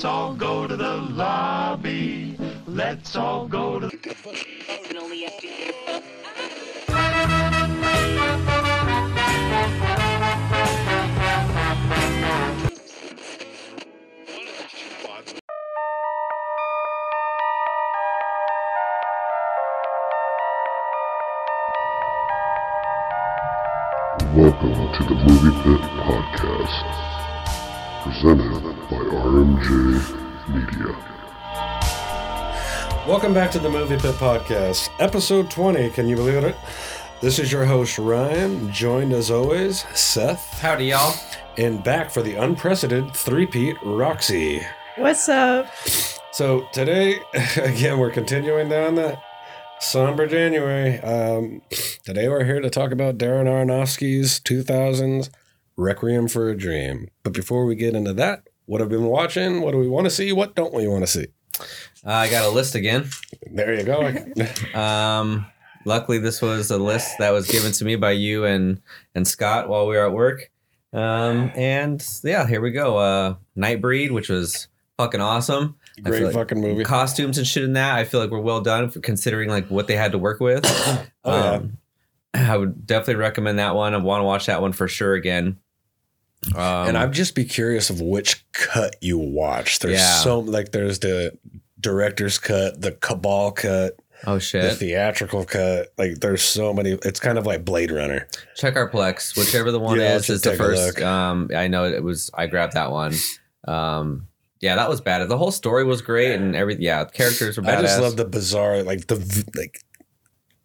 Let's all go to the lobby. Let's all go to the Welcome to the Movie Pit Podcast, presented by RMJ Media. Welcome back to the Movie Pit Podcast, episode 20. Can you believe it? This is your host, Ryan, joined as always, Seth, Howdy, y'all. and back for the unprecedented three-peat Roxy. What's up? So today, again, we're continuing down that somber January. Um, today we're here to talk about Darren Aronofsky's 2000s Requiem for a Dream. But before we get into that, what have we been watching? What do we want to see? What don't we want to see? Uh, I got a list again. There you go. Um, luckily, this was a list that was given to me by you and and Scott while we were at work. Um, and yeah, here we go. Uh, Nightbreed, which was fucking awesome. Great like fucking movie. Costumes and shit in that. I feel like we're well done for considering like what they had to work with. Oh, yeah. um, I would definitely recommend that one. I want to watch that one for sure again. Um, and I'd just be curious of which cut you watch. There's Yeah. so like there's the director's cut, the cabal cut, oh shit! the theatrical cut. Like there's so many. It's kind of like Blade Runner. check our plex whichever the one Yeah, is is the first um i know it was i grabbed that one um yeah that was bad the whole story was great and everything yeah characters were badass I just love the bizarre, like the like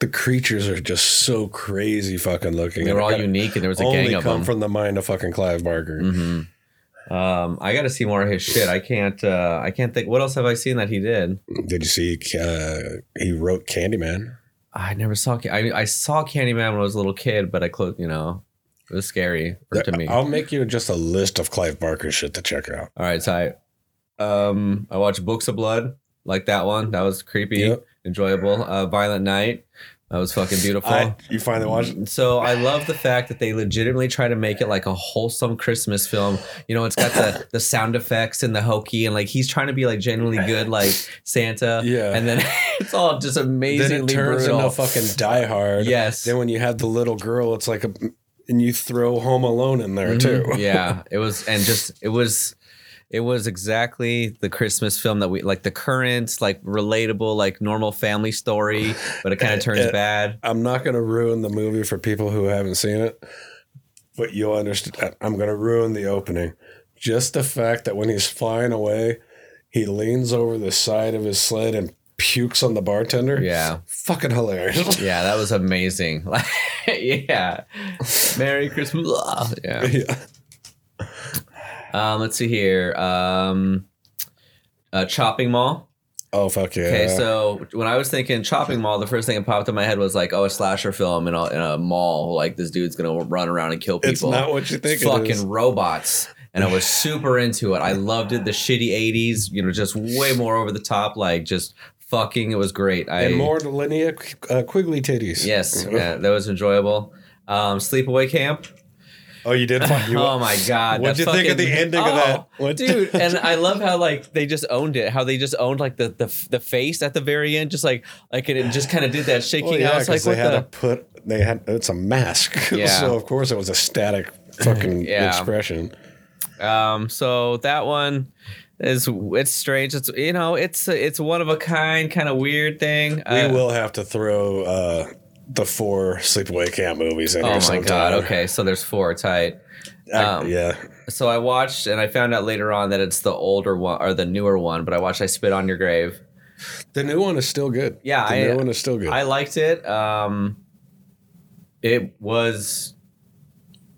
the creatures are just so crazy fucking looking. they were all gotta unique and there was a gang of come them from the mind of fucking Clive Barker. hmm um i gotta see more of his shit i can't uh i can't think what else have i seen that he did Did you see? Uh, he wrote Candyman. i never saw i, I saw candyman when i was a little kid but i closed you know it was scary for, to me I'll make you just a list of Clive Barker shit to check out. all right so i um i watched books of blood like that one that was creepy Yep. enjoyable uh violent night that was fucking beautiful I, you finally watched? It. So I love the fact that they legitimately try to make it like a wholesome Christmas film. You know, it's got the the sound effects and the hokey, and like he's trying to be like genuinely good, like Santa. Yeah. And then it's all just Then amazingly it turns brutal. into fucking Die Hard. yes. Then when you have the little girl, it's like a, and you throw Home Alone in there Mhm. too. yeah. It was, and just it was. It was exactly the Christmas film that we like the current, like relatable, like normal family story, but it kind of turns Uh, bad. I'm not going to ruin the movie for people who haven't seen it, but you'll understand. I'm going to ruin the opening. Just the fact that when he's flying away, he leans over the side of his sled and pukes on the bartender. Yeah. Fucking hilarious. Yeah, that was amazing. Yeah. Merry Christmas. Yeah. yeah. Um, let's see here. Um, uh, Chopping Mall. Oh, fuck yeah. Okay, so when I was thinking Chopping Mall, the first thing that popped in my head was like, oh, a slasher film in a, in a mall. Like this dude's gonna run around and kill people. it's not what you think It's fucking is. robots. And I was super into it. I loved it. The shitty 80s, you know, just way more over the top, like just fucking. It was great. I And more linear uh, Quigley titties. Yes, yeah, that was enjoyable. Um, Sleepaway Camp. Oh, you did? Fuck, you, oh my god! What'd you think of the ending of that? Oh, What- dude? And I love how like they just owned it. How they just owned like the the, the face at the very end, just like like it just kind of did that shaking. Well, yeah, I was like, they had the? to put they had it's a mask, Yeah. so of course it was a static fucking Yeah. expression. Um, so that one is it's strange. It's you know it's it's one of a kind, kind of weird thing. We Uh, will have to throw uh, the four sleepaway camp movies in Oh my sometime. god! Okay, so there's four tight. I- Um, yeah, So I watched, and I found out later on that it's the older one or the newer one. But I watched "I Spit on Your Grave." the new one is still good. Yeah, the I- new one is still good. I liked it. Um, it was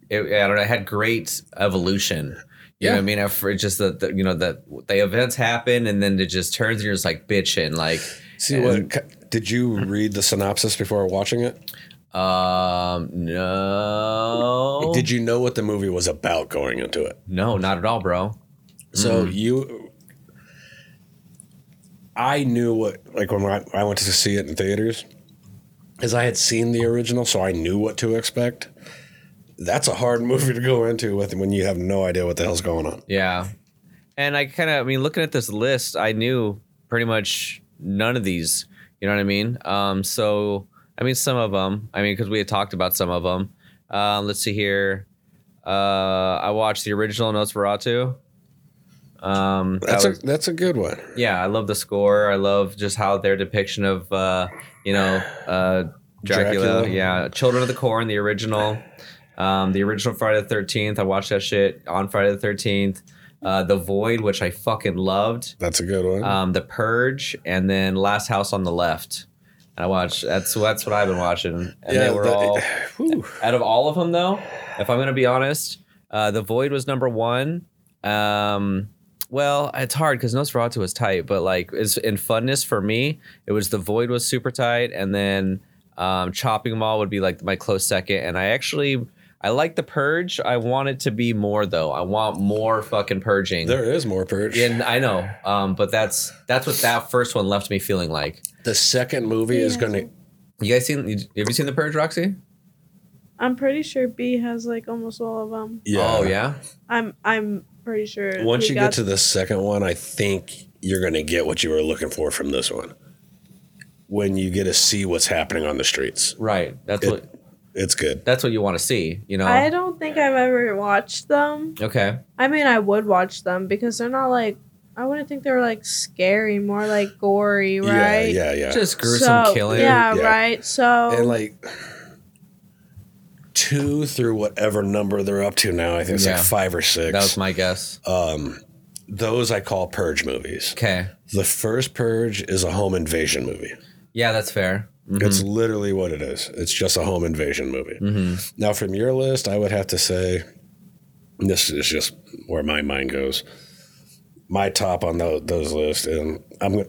it, I don't know, it had great evolution. You know what I mean? For just the, the you know the the events happen and then it just turns and you're just like bitching like See what? Did you read the synopsis before watching it? um no Did you know what the movie was about going into it? no not at all bro So you, I knew what like when I, I went to see it in theaters, because I had seen the original, so I knew what to expect. That's a hard movie to go into with when you have no idea what the hell's going on. Yeah. And I kind of, I mean, looking at this list, I knew pretty much none of these. You know what I mean? Um, so, I mean, some of them, I mean, because we had talked about some of them. Uh, let's see here. Uh, I watched the original Nosferatu. Um, that That's a that's a good one. yeah, I love the score. I love just how their depiction of, uh, you know, uh, Dracula. Dracula. Yeah, Children of the Corn, the original, um, the original Friday the Thirteenth. I watched that shit on Friday the Thirteenth. Uh, the Void, which I fucking loved. That's a good one. Um, the Purge, and then Last House on the Left. And I watched. That's that's what I've been watching. And they were that- all whew. out of all of them though if i'm gonna be honest uh the void was number one um well it's hard because nosferatu was tight but like it's in funness for me it was the void was super tight and then um chopping mall would be like my close second and i actually i like the purge i want it to be more though i want more fucking purging There is more purge. and i know um but that's that's what that first one left me feeling like the second movie is going to. you guys seen have you seen the purge roxy I'm pretty sure B has like almost all of them. Yeah. oh yeah I'm I'm pretty sure. Once you get to the second one, I think you're going to get what you were looking for from this one. When you get to see what's happening on the streets, right that's It- what it's good. that's what you want to see, you know. I don't think I've ever watched them. okay. I mean, I would watch them because they're not like I wouldn't think they're like scary, more like gory, right? Yeah, yeah, yeah. Just gruesome so, killing. Yeah, Yeah. right. So and like two through whatever number they're up to now. I think it's Yeah. like five or six. That was my guess. um, those I call purge movies. Okay. The first purge is a home invasion movie. Yeah, that's fair. Mhm. It's literally what it is. It's just a home invasion movie. Mhm. Now, from your list, I would have to say this is just where my mind goes. My top on those, those lists, and I'm gonna,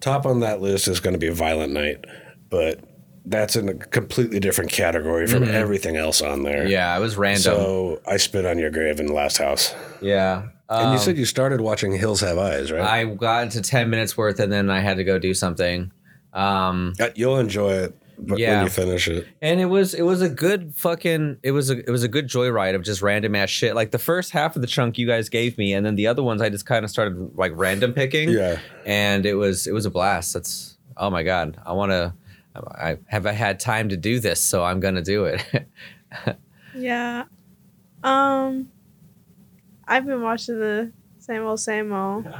top on that list is going to be Violent Night, but that's in a completely different category from everything else on there. Yeah, it was random. So I spit on your grave in the last house. yeah. And you Um, said you started watching Hills Have Eyes, right? I got into 10 minutes worth and then I had to go do something. Um, Uh, You'll enjoy it but Yeah. when you finish it. and it was it was a good fucking it was a it was a good joyride of just random ass shit. Like the first half of the chunk you guys gave me, and then the other ones I just kind of started like random picking. Yeah. and it was it was a blast. That's oh my god, I want to. I have I had time to do this, so I'm gonna do it. yeah. Um I've been watching the same old same old.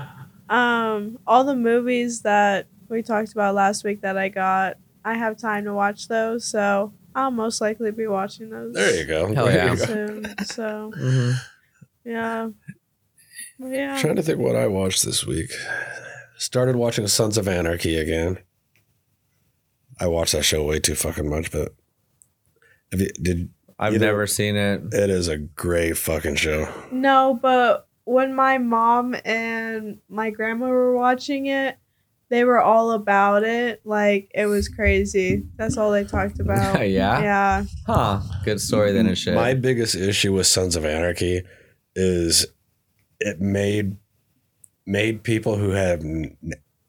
Um all the movies that we talked about last week that I got, I have time to watch those, so I'll most likely be watching those. There you go. Hell yeah. soon. So mm-hmm. yeah. But yeah. trying to think what I watched this week. Started watching Sons of Anarchy again. I watched that show way too fucking much, but have you, did I've You know- never seen it. it is a great fucking show. No, but when my mom and my grandma were watching it, they were all about it. Like it was crazy. That's all they talked about. Yeah? Yeah. Huh? Good story then and shit. My biggest issue with Sons of Anarchy is it made made people who have n-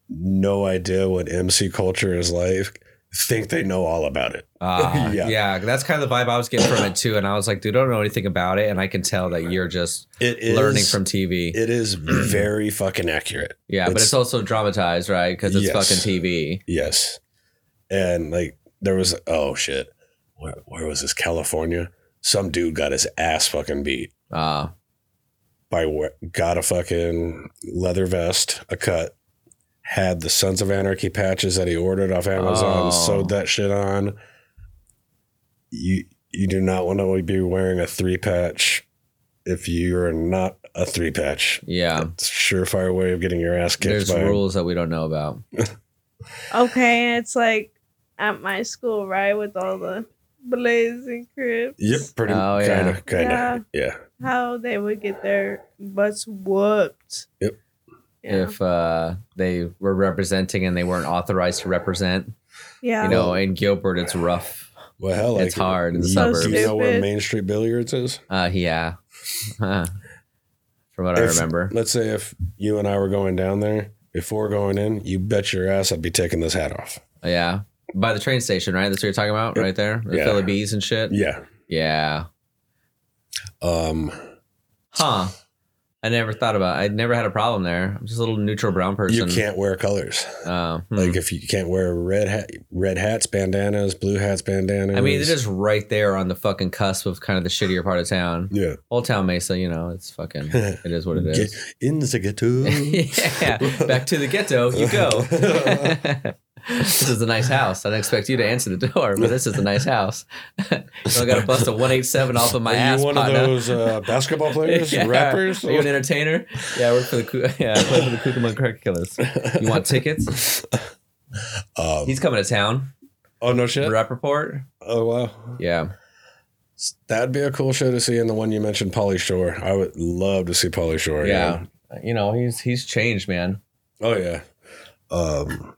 no idea what MC culture is like think they know all about it. Ah, Yeah. yeah. that's kind of the vibe I was getting from it too. And I was like, dude, I don't know anything about it, and I can tell that you're just It is learning from TV. It is very fucking accurate. yeah, but it's- it's also dramatized, right? Because it's Yes. fucking TV. Yes. And like there was oh shit. Where where was this? California? Some dude got his ass fucking beat Uh, by what got a fucking leather vest, a cut, had the Sons of Anarchy patches that he ordered off Amazon, Oh. sewed that shit on. You you do not want to be wearing a three patch if you're not a three patch. yeah. It's a surefire way of getting your ass kicked There's by rules that we don't know about. Okay, it's like at my school, right, with all the Blazing Crips. Yep, pretty Oh, kind of, kind of, yeah. How they would get their butts whooped. Yep. Yeah. If uh, they were representing and they weren't authorized to represent, yeah. you know, in Gilbert, it's rough. Well, hell, like, It's hard in the you- suburbs. Do you know where Main Street Billiards is? Uh, yeah. From what I remember. Let's say if you and I were going down there before going in, you bet your ass I'd be taking this hat off. Yeah. By the train station, right? That's what you're talking about, Yep. right there? The Yeah. Philly Bees and shit. Yeah. Yeah. Um. Huh. I never thought about. It. I'd never had a problem there. I'm just a little neutral brown person. You can't wear colors. Uh, hmm. Like if you can't wear red hat, red hats, bandanas, blue hats, bandanas. I mean, it is right there on the fucking cusp of kind of the shittier part of town. Yeah. Old Town Mesa, you know, it's fucking. It is what it is. Get in the ghetto. yeah. Back to the ghetto. You go. this is a nice house. I didn't expect you to answer the door, but this is a nice house. you only got to bust a 187 off of my Are ass. you one of those uh, basketball players, Yeah. rappers? Are you an entertainer? Yeah, I work for the yeah, I play for the Kookaburra Crack Killers. You want tickets? Um, He's coming to town. oh no shit! Rap report. Oh wow, Yeah, that'd be a cool show to see. And the one you mentioned, Pauly Shore. I would love to see Pauly Shore. yeah. You know, he's he's changed, man. Oh yeah. Um,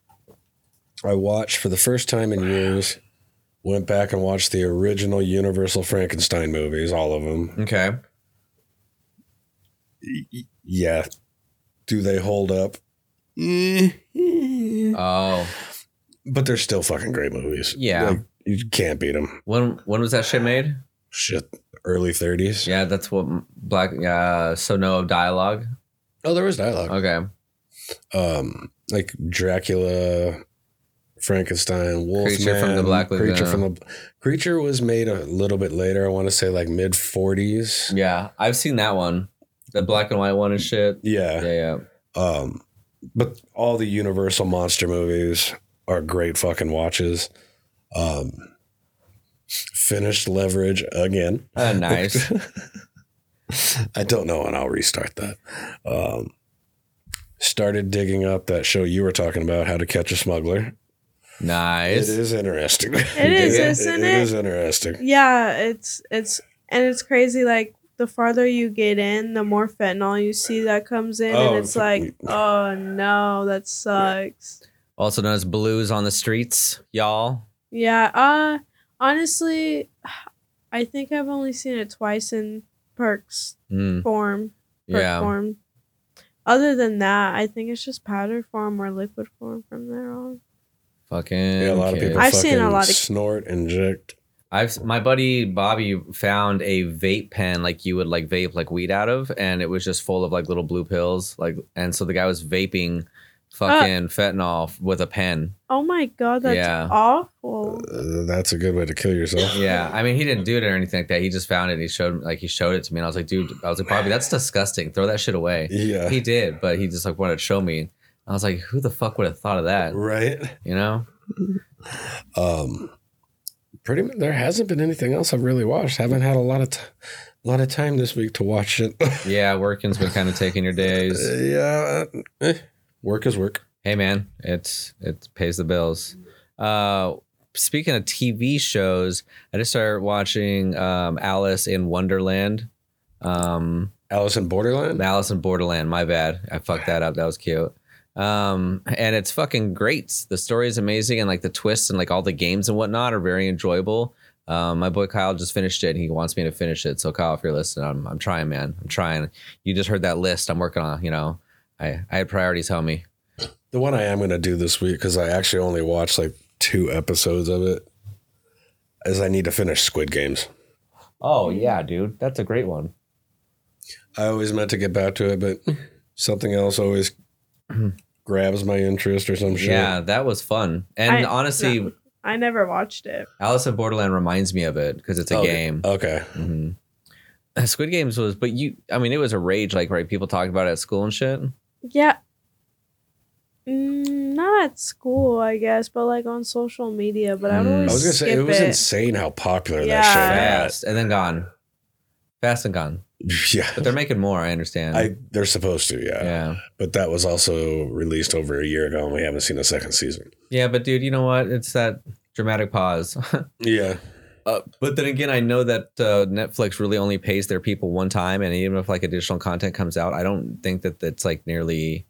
I watched for the first time in years. Went back and watched the original Universal Frankenstein movies, all of them. Okay. Yeah. Do they hold up? Oh, But they're still fucking great movies. Yeah. Like, you can't beat them. when when was that shit made? Shit. Early 30s. Yeah, that's what Black. Uh, so no dialogue. Oh, there was dialogue. Okay. Um, like Dracula, Frankenstein, Wolfman, Creature from the Black Creature from the Creature was made a little bit later. I want to say like mid 40s. Yeah, I've seen that one, the black and white one and shit. Yeah. Yeah, yeah. Um, but all the Universal monster movies are great fucking watches. Um, finished Leverage again. Uh, nice. I don't know when I'll restart that. Um, started digging up that show you were talking about, How to Catch a Smuggler. Nice. It is interesting. It is, It- isn't it it? is interesting. Yeah, it's it's and it's crazy. Like the farther you get in, the more fentanyl you see that comes in, Oh, and it's like, oh no, that sucks. Also known as blues on the streets, y'all. Yeah. Uh, honestly, I think I've only seen it twice in Perks Mm, form. Perk yeah. form. Other than that, I think it's just powder form or liquid form from there on. Fucking. Yeah, a lot of people I've seen a fucking lot of- snort, inject. I've my buddy Bobby found a vape pen like you would like vape like weed out of, and it was just full of like little blue pills. Like, and so the guy was vaping fucking fentanyl with a pen. Oh my god, that's Yeah. awful. Uh, that's a good way to kill yourself. Yeah, I mean, he didn't do it or anything like that. He just found it. And he showed like he showed it to me, and I was like, dude, I was like, Bobby, that's disgusting. Throw that shit away. Yeah. He did, but he just like wanted to show me. I was like, who the fuck would have thought of that? Right. You know? Um, pretty much. There hasn't been anything else I've really watched. Haven't had a lot of t- a lot of time this week to watch it. Yeah, working's been kind of taking your days. yeah. eh, work is work. Hey man, it's it pays the bills. Uh speaking of TV shows, I just started watching um Alice in Wonderland. Um Alice in Borderland. Alice in Borderland, my bad. I fucked that up. That was cute. Um and it's fucking great. The story is amazing and like the twists and like all the games and whatnot are very enjoyable. Um, my boy Kyle just finished it and he wants me to finish it. So Kyle, if you're listening, I'm, I'm trying, man. I'm trying. You just heard that list. I'm working on, you know, I, I had priorities, homie. The one I am going to do this week because I actually only watched like two episodes of it. Is I need to finish Squid Games. Oh yeah, dude, that's a great one. I always meant to get back to it, but something else always grabs my interest or some shit. Yeah, that was fun. And I- honestly, no, I never watched it. Alice in Borderland reminds me of it because it's a Okay. game. Okay. hmm Squid Games was, but you, I mean, it was a rage. Like, right, people talked about it at school and shit. Yeah. Mm, not at school, I guess, but like on social media. But I Mm. I was gonna say it was it. insane how popular Yeah. that Fast and then gone, fast and gone. Yeah. But they're making more. I understand. I they're supposed to, yeah. yeah, But that was also released over a year ago, and we haven't seen a second season. yeah. But dude, you know what? It's that dramatic pause. Yeah. Uh, but then again, I know that uh, Netflix really only pays their people one time, and even if like additional content comes out, I don't think that that's like nearly.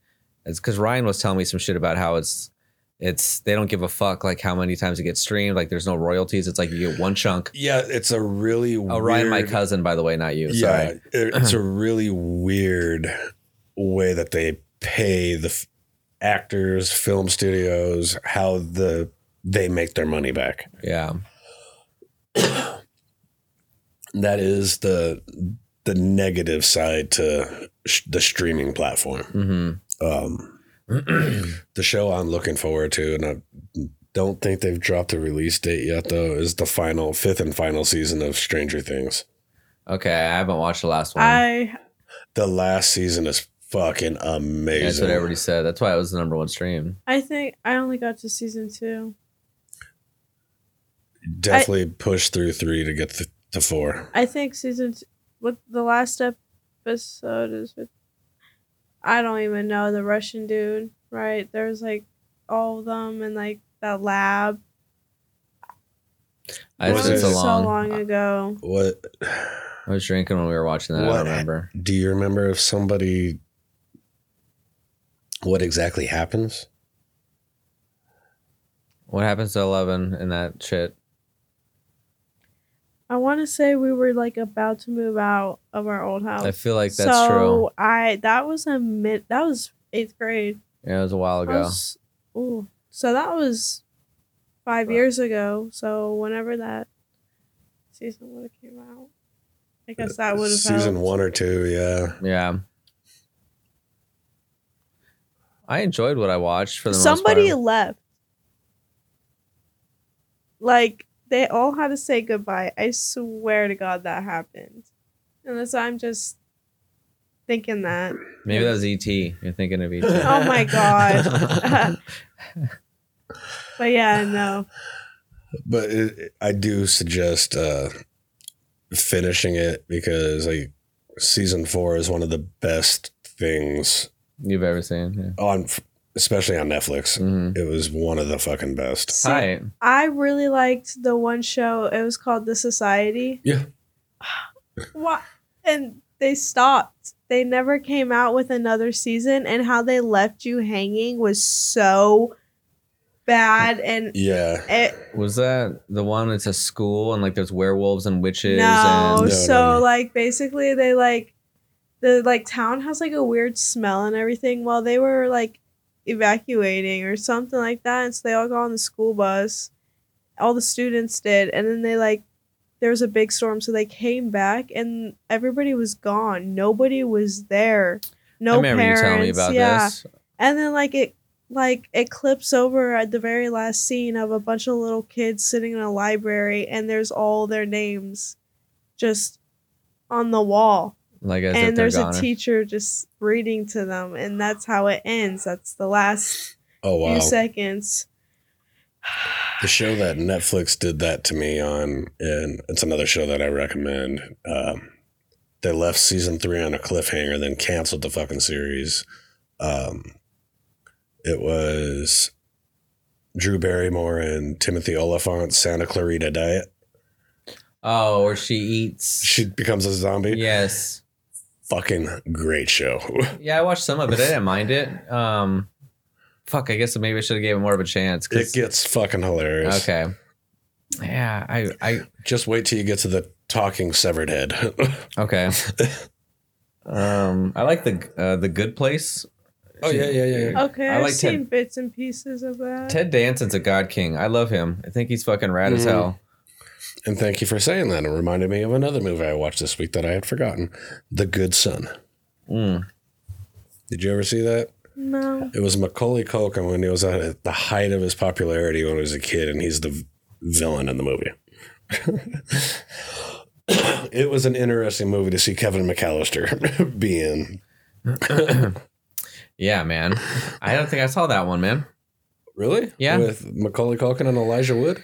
It's because Ryan was telling me some shit about how it's it's they don't give a fuck like how many times it gets streamed. Like there's no royalties. It's like you get one chunk. Yeah, it's a really Oh, Ryan, my weird- cousin, by the way, not you. Yeah, Sorry. it's a really weird way that they pay the f- actors, film studios, how the they make their money back. Yeah. That is the the negative side to sh- the streaming platform. hmm Um, the show I'm looking forward to, and I don't think they've dropped a release date yet, though, is the final fifth and final season of Stranger Things. Okay, I haven't watched the last one. I The last season is fucking amazing. That's what everybody said. That's why it was the number one stream. I think I only got to season two. Definitely push through three to get th- to four. I think season t- what the last episode is with. I don't even know the Russian dude. Right, there's like all of them in like that lab. I Was it's it- so so long. long ago. What I was drinking when we were watching that. I What- don't remember. do you remember if somebody? What exactly happens? What happens to Eleven in that shit? I want to say we were like about to move out of our old house. I feel like that's so true. I that was a mid that was eighth grade. Yeah, it was a while ago. was- ooh. so that was five years ago. So whenever that season would have came out, I guess that uh, would have season helped. one or two. Yeah, Yeah. I enjoyed what I watched for the Somebody most part. left. Like they all had to say goodbye. I swear to God that happened. Unless I'm just thinking that. Maybe that was ET. You're thinking of ET. Oh my God. But yeah, no. but it, I do suggest uh, finishing it because like season four is one of the best things You've ever seen? Yeah. on, especially on Netflix. hmm It was one of the fucking best. Hi. I really liked the one show. It was called The Society. Yeah. What? And they stopped. They never came out with another season, and how they left you hanging was so bad. And Yeah, it Was that the one that's a school and like there's werewolves and witches no. and No, so no, no. like basically they like the like town has like a weird smell and everything. While they were like evacuating or something like that, and so they all got on the school bus. All the students did, and then they like there was a big storm, so they came back and everybody was gone. Nobody was there. No parents. you telling me about yeah. this. And then like it like it clips over at the very last scene of a bunch of little kids sitting in a library and there's all their names just on the wall. Like as if and they're there's a gone. teacher just reading to them and that's how it ends. That's the last oh wow. few seconds. the show that Netflix did that to me on, and it's another show that I recommend. Um, they left season three on a cliffhanger, then canceled the fucking series. Um, it was Drew Barrymore and Timothy Olyphant, Santa Clarita Diet. Oh, or she eats. She becomes a zombie. yes. Fucking great show. Yeah, I watched some of it. I didn't mind it. Um, fuck. I guess maybe I should have gave it more of a chance. 'cause- it gets fucking hilarious. okay. Yeah, I, I, Just wait till you get to the talking severed head. okay. um, I like the uh, the Good Place. oh yeah, yeah, yeah. yeah. Okay, I I've like seen Ted- bits and pieces of that. Ted Danson's a god king. I love him. I think he's fucking rad as Mhm. hell. And thank you for saying that. It reminded me of another movie I watched this week that I had forgotten The Good Son. Mm. Did you ever see that? no. It was Macaulay Culkin when he was at the height of his popularity when he was a kid, and he's the villain in the movie. it was an interesting movie to see Kevin McAllister be in. Yeah, man. I don't think I saw that one, man. Really? Yeah. With Macaulay Culkin and Elijah Wood?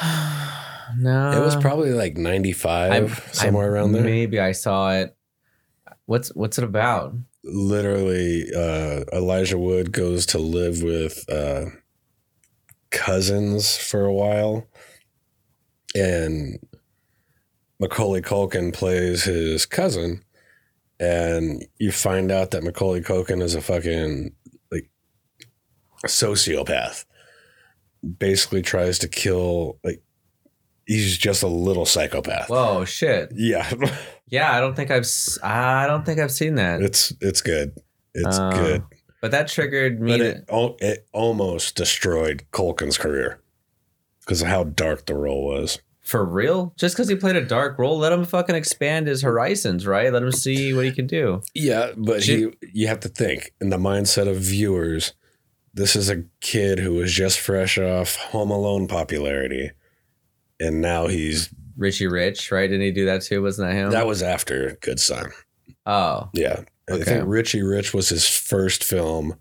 No, it was probably like 95, somewhere around there. Maybe I saw it. What's what's it about? literally uh Elijah Wood goes to live with uh cousins for a while and Macaulay Culkin plays his cousin, and you find out that Macaulay Culkin is a fucking like sociopath. Basically, tries to kill like he's just a little psychopath. Whoa, shit. yeah, Yeah, I don't think I've I don't think I've seen that. it's it's good. It's Uh, good, But that triggered me. but it al- it almost destroyed Culkin's career because of how dark the role was. for real? Just because he played a dark role, let him fucking expand his horizons, right? Let him see what he can do. Yeah, but he you have to think in the mindset of viewers. This is a kid who was just fresh off Home Alone popularity, and now he's Richie Rich, right? Didn't he do that too? Wasn't that him? that was after Good Son. oh, Yeah, I think Richie Rich was his first film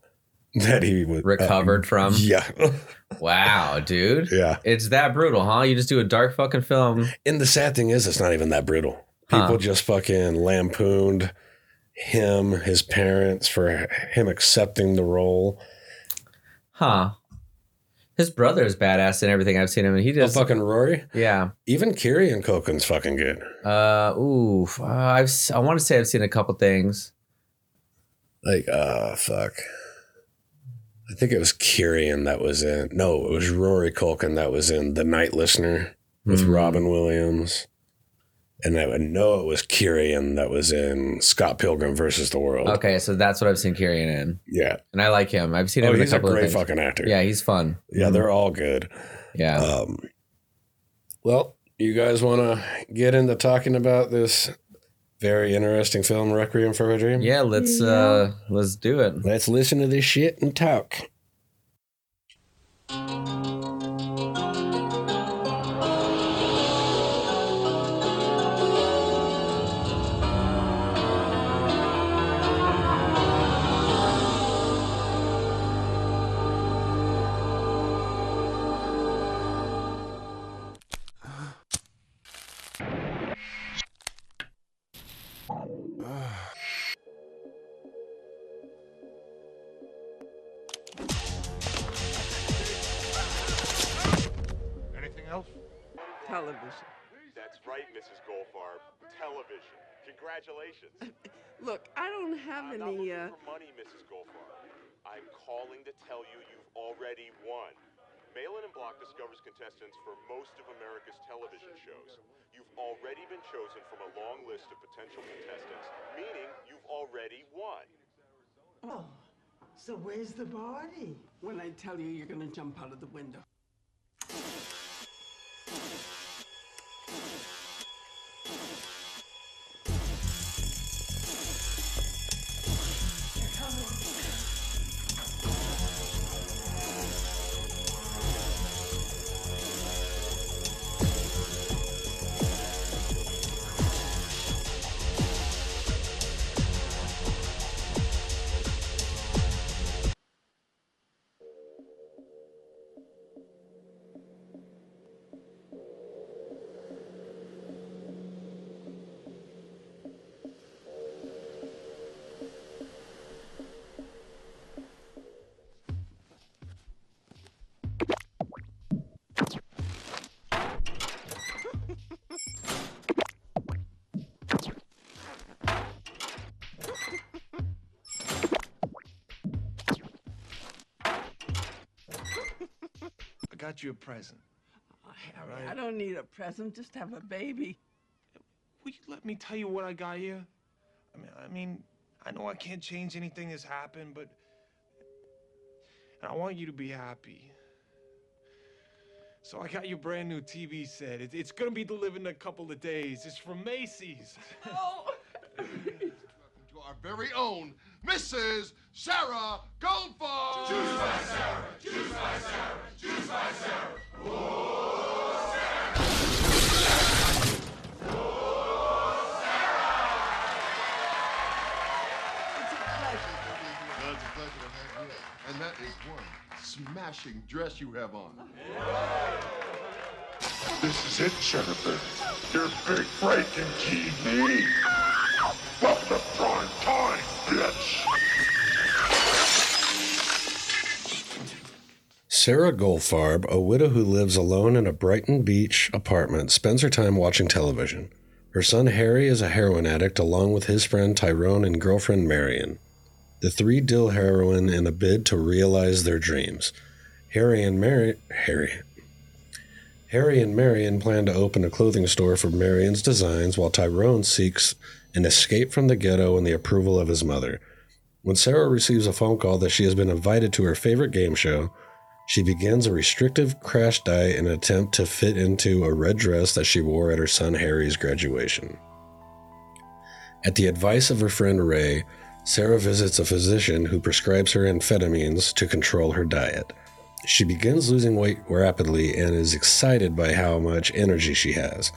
that he was uh, recovered from. Yeah, Wow, dude. yeah. It's that brutal, huh? You just do a dark fucking film. And the sad thing is, it's not even that brutal. People Huh. just fucking lampooned him, his parents for him accepting the role. Huh. His brother is badass in everything I've seen him, and he Oh, does. fucking Rory. yeah. Even Kieran Culkin's fucking good. Uh. Ooh. Uh, I've. I want to say I've seen a couple things. Like, uh, fuck. I think it was Kieran that was in. No, it was Rory Culkin that was in The Night Listener with Hmm. Robin Williams. And I would know it was Kieran that was in Scott Pilgrim versus the World. Okay, so that's what I've seen Kieran in, Yeah. and I like him. I've seen him Oh, in a he's a couple great of things. fucking actor. Yeah, he's fun. Yeah, Mhm. they're all good. Yeah. Um, well, you guys want to get into talking about this very interesting film, Requiem for a Dream? yeah. Let's. uh Let's do it. Let's listen to this shit and talk. Else? Television. That's right, Mrs. Goldfarb. Television. Congratulations. Look, I don't have I'm not any. looking Uh, for money, Mrs. Goldfarb. I'm calling to tell you you've already won. Malin and Block discovers contestants for most of America's television shows. You've already been chosen from a long list of potential contestants, meaning you've already won. Oh, so where's the body? when I tell you, you're gonna jump out of the window. Got you a present. Oh, Harry, I don't need a present. Just have a baby. Will you let me tell you what I got you? I mean, I mean, I know I can't change anything that's happened, but and I want you to be happy. So I got you a brand new TV set. It, it's gonna be delivered in a couple of days. It's from Macy's. Oh. to our very own Mrs. Sara Goldfarb. Choose my Sarah. Choose my Sarah. Choose my Sarah. It's a pleasure to be here. Well, it's a pleasure to have you. And that is one smashing dress you have on. This is it, Jennifer. Your big breaking TV. Welcome to prime time, bitch. Sara Goldfarb, a widow who lives alone in a Brighton Beach apartment, spends her time watching television. Her son Harry is a heroin addict along with his friend Tyrone and girlfriend Marion. The three deal heroin in a bid to realize their dreams. Harry and Mary Harry Harry and Marion plan to open a clothing store for Marion's designs while Tyrone seeks an escape from the ghetto and the approval of his mother. When Sara receives a phone call that she has been invited to her favorite game show, she begins a restrictive crash diet in an attempt to fit into a red dress that she wore at her son Harry's graduation. At the advice of her friend Ray, Sara visits a physician who prescribes her amphetamines to control her diet. She begins losing weight rapidly and is excited by how much energy she has.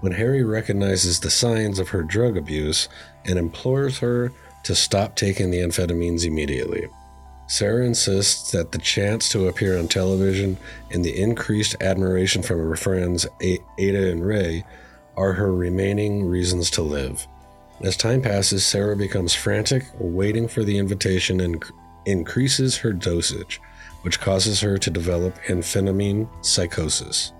When Harry recognizes the signs of her drug abuse and implores her to stop taking the amphetamines immediately. Sara insists that the chance to appear on television and the increased admiration from her friends Ada and Ray are her remaining reasons to live. As time passes, Sara becomes frantic, waiting for the invitation and increases her dosage, which causes her to develop amphetamine psychosis.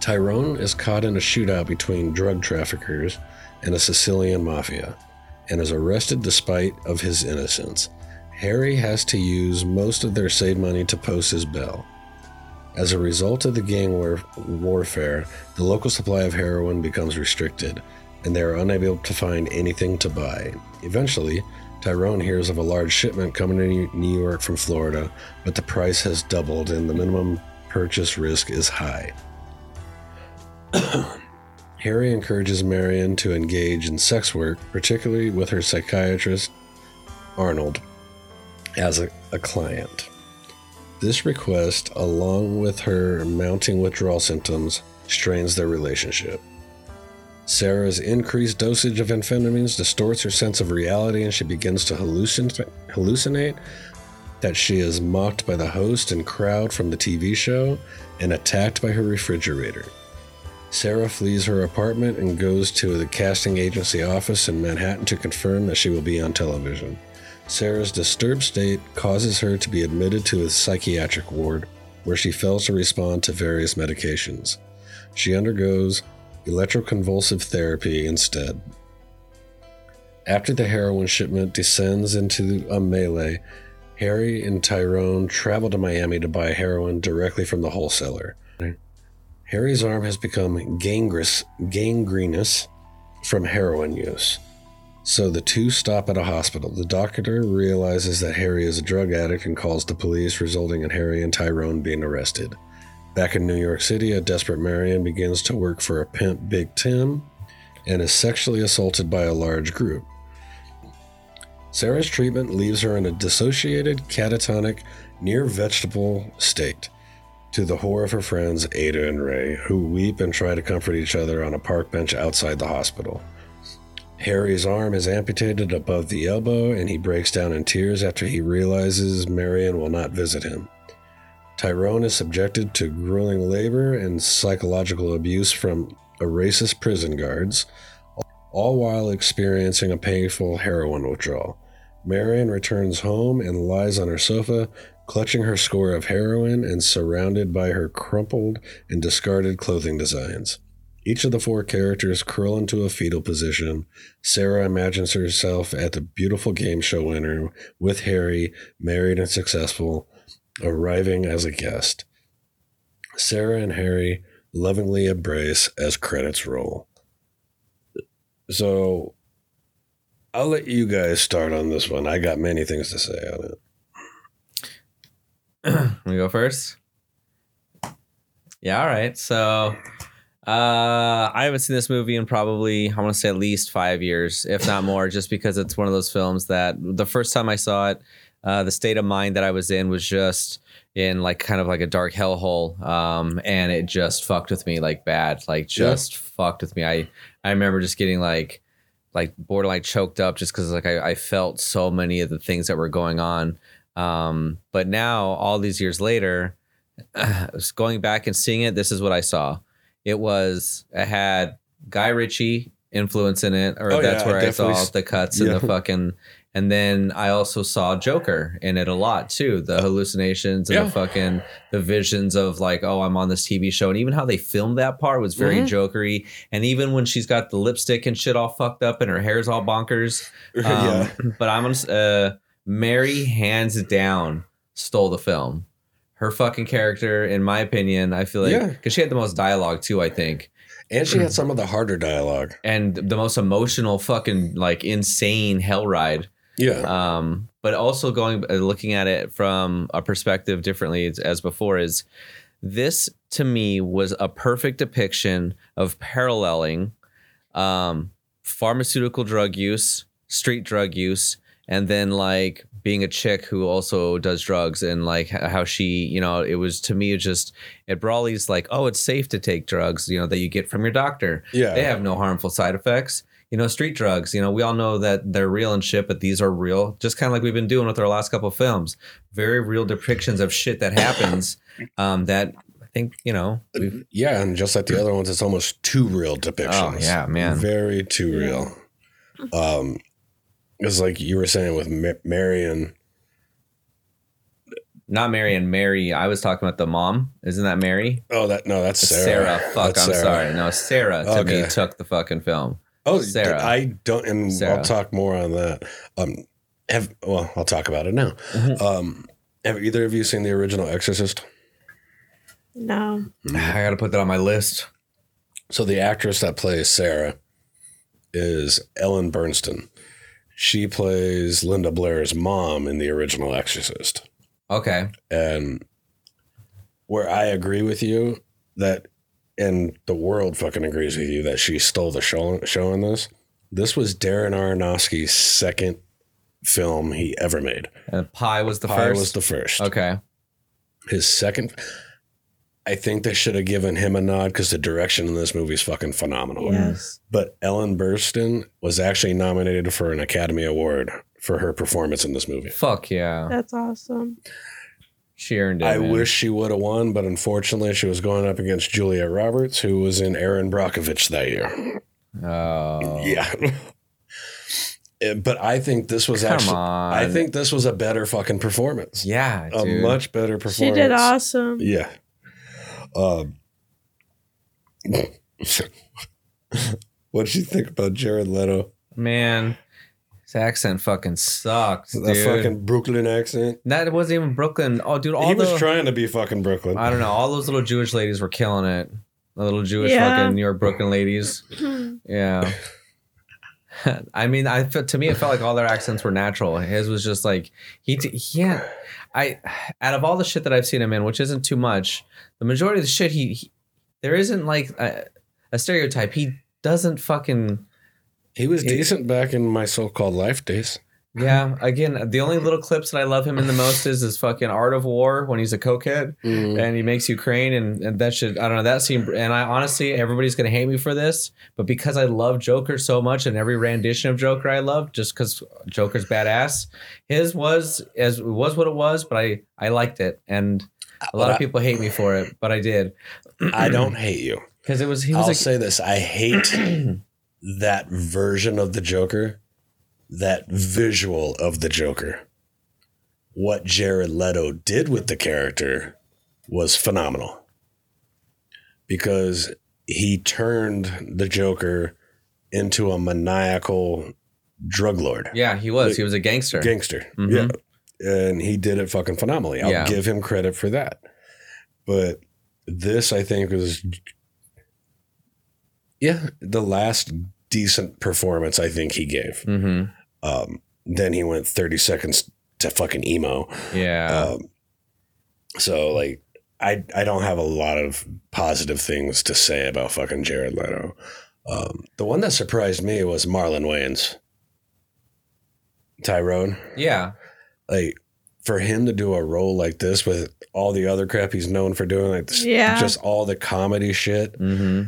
Tyrone is caught in a shootout between drug traffickers and a Sicilian mafia and is arrested despite of his innocence. Harry has to use most of their saved money to post his bail. As a result of the gang war- warfare, the local supply of heroin becomes restricted, and they are unable to find anything to buy. Eventually, Tyrone hears of a large shipment coming to New York from Florida, but the price has doubled and the minimum purchase risk is high. Harry encourages Marion to engage in sex work, particularly with her psychiatrist, Arnold, as a, a client. This request, along with her mounting withdrawal symptoms, strains their relationship. Sara's increased dosage of amphetamines distorts her sense of reality and she begins to hallucin- hallucinate that she is mocked by the host and crowd from the TV show and attacked by her refrigerator. Sara flees her apartment and goes to the casting agency office in Manhattan to confirm that she will be on television. Sara's disturbed state causes her to be admitted to a psychiatric ward where she fails to respond to various medications. She undergoes electroconvulsive therapy instead. After the heroin shipment descends into a melee, Harry and Tyrone travel to Miami to buy heroin directly from the wholesaler. Harry's arm has become gangrenous, gangrenous from heroin use. So the two stop at a hospital. The doctor realizes that Harry is a drug addict and calls the police, resulting in Harry and Tyrone being arrested. Back in New York City, a desperate Marion begins to work for a pimp, Big Tim, and is sexually assaulted by a large group. Sara's treatment leaves her in a dissociated, catatonic, near vegetable state, to the horror of her friends Ada and Ray, who weep and try to comfort each other on a park bench outside the hospital. Harry's arm is amputated above the elbow, and he breaks down in tears after he realizes Marion will not visit him. Tyrone is subjected to grueling labor and psychological abuse from a racist prison guards, all while experiencing a painful heroin withdrawal. Marion returns home and lies on her sofa, clutching her score of heroin and surrounded by her crumpled and discarded clothing designs. Each of the four characters curl into a fetal position. Sara imagines herself at the beautiful game show winner with Harry, married and successful, arriving as a guest. Sara and Harry lovingly embrace as credits roll. So I'll let you guys start on this one. I got many things to say on it. we go first. Yeah, all right. So uh I haven't seen this movie in probably I want to say at least 5 years, if not more, just because it's one of those films that the first time I saw it, uh the state of mind that I was in was just in like kind of like a dark hellhole um and it just fucked with me like bad, like just fucked with me. I I remember just getting like like borderline choked up just because like I, I felt so many of the things that were going on. Um, but now all these years later, going back and seeing it, this is what I saw. It was it had Guy Ritchie influence in it, or Oh, that's yeah, where I saw definitely s- the cuts yeah. and the fucking And then I also saw Joker in it a lot too. The hallucinations and Yeah. the fucking the visions of like, oh, I'm on this TV show, and even how they filmed that part was very Mhm. jokery. And even when she's got the lipstick and shit all fucked up and her hair's all bonkers. Um, yeah. But I'm gonna uh, Mary hands down stole the film. Her fucking character, in my opinion, I feel like Yeah. because she had the most dialogue too. I think And she had some of the harder dialogue. and the most emotional fucking like insane hell ride Yeah. um but also going uh, looking at it from a perspective differently as, as before is this to me was a perfect depiction of paralleling um pharmaceutical drug use street drug use and then like being a chick who also does drugs and like how she you know it was to me it just it Brawley's like oh it's safe to take drugs you know that you get from your doctor Yeah. they have no harmful side effects you know street drugs you know we all know that they're real and shit but these are real just kind of like we've been doing with our last couple of films very real depictions of shit that happens um that i think you know we've Yeah, and just like the other ones, it's almost too real depictions. Oh, yeah, man. very too real. Um, it's like you were saying with Ma- Marion. not mary and mary i was talking about the mom isn't that mary Oh, that no, that's sarah, Sarah. fuck That's i'm Sarah. sorry no sarah to me took the fucking film Oh, Sarah. I don't, and Sarah. I'll talk more on that. Um, have well, I'll talk about it now. Mhm. Um, have either of you seen the original Exorcist? No. i gotta put that on my list So the actress that plays Sarah is Ellen Burstyn. She plays Linda Blair's mom in the original Exorcist. okay And where I agree with you that, and the world fucking agrees with you that she stole the show, show in this. This was Darren Aronofsky's second film he ever made. and Pi was the Pi first was the first. okay His second. I think they should have given him a nod because the direction in this movie is fucking phenomenal. Yes. But Ellen Burstyn was actually nominated for an Academy Award for her performance in this movie. fuck yeah That's awesome. She earned it I man. wish she would have won, but unfortunately, she was going up against Julia Roberts, who was in Erin Brockovich that year. oh Yeah. Eh, But I think this was Come actually. on. I think this was a better fucking performance. yeah a dude. much better performance. She did awesome. Yeah. Um. what did you think about Jared Leto? Man, his accent fucking sucks, That dude. fucking Brooklyn accent. that wasn't even Brooklyn. Oh, dude, all he the was trying to be fucking Brooklyn. I don't know. All those little Jewish ladies were killing it. The little Jewish Yeah. fucking New York Brooklyn ladies. Yeah. I mean, I felt to me it felt like all their accents were natural. His was just like he, d- yeah. I out of all the shit that I've seen him in, which isn't too much, the majority of the shit he, he there isn't like a, a stereotype. He doesn't fucking He was decent back in my so-called life days. Yeah, again, the only little clips that I love him in the most is his fucking Lord of War when he's a cokehead Mm. and he makes Ukraine and, and that should I don't know that scene and I honestly everybody's gonna hate me for this, but because I love Joker so much and every rendition of Joker I love, just because Joker's badass, his was as was what it was, but I I liked it and a lot of people hate me for it, but I did I don't hate you. because it was he was I'll like say this: I hate that version of the Joker, that visual of the Joker. What Jared Leto did with the character was phenomenal because he turned the Joker into a maniacal drug lord, yeah he was he was a gangster. gangster. Mhm. Yeah. And he did it fucking phenomenally. I'll Yeah. give him credit for that. But this, I think, was yeah, the last decent performance I think he gave. hmm Um, then he went 30 seconds to fucking emo. Yeah. Um, so like I I don't have a lot of positive things to say about fucking Jared Leto. Um, the one that surprised me was Marlon Wayans. Tyrone. yeah. Like for him to do a role like this with all the other crap he's known for doing, like this, Yeah. just all the comedy shit. hmm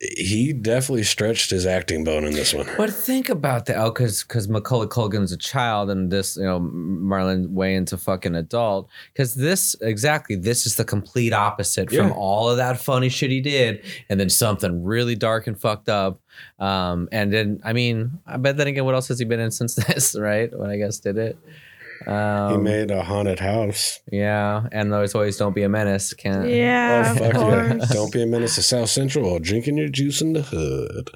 he definitely stretched his acting bone in this one. But think about that. Oh, because because Macaulay Culkin's a child, and this you know Marlon Wayans a fucking adult. Because this exactly this is the complete opposite Yeah. from all of that funny shit he did, and then something really dark and fucked up. Um, and then I mean, I bet then again, what else has he been in since this? Right? When I guess did it. Um, he made a haunted house. yeah, and those always don't be a menace. Can't. Yeah, oh of fuck yeah! Don't be a menace to South Central while drinking your juice in the hood.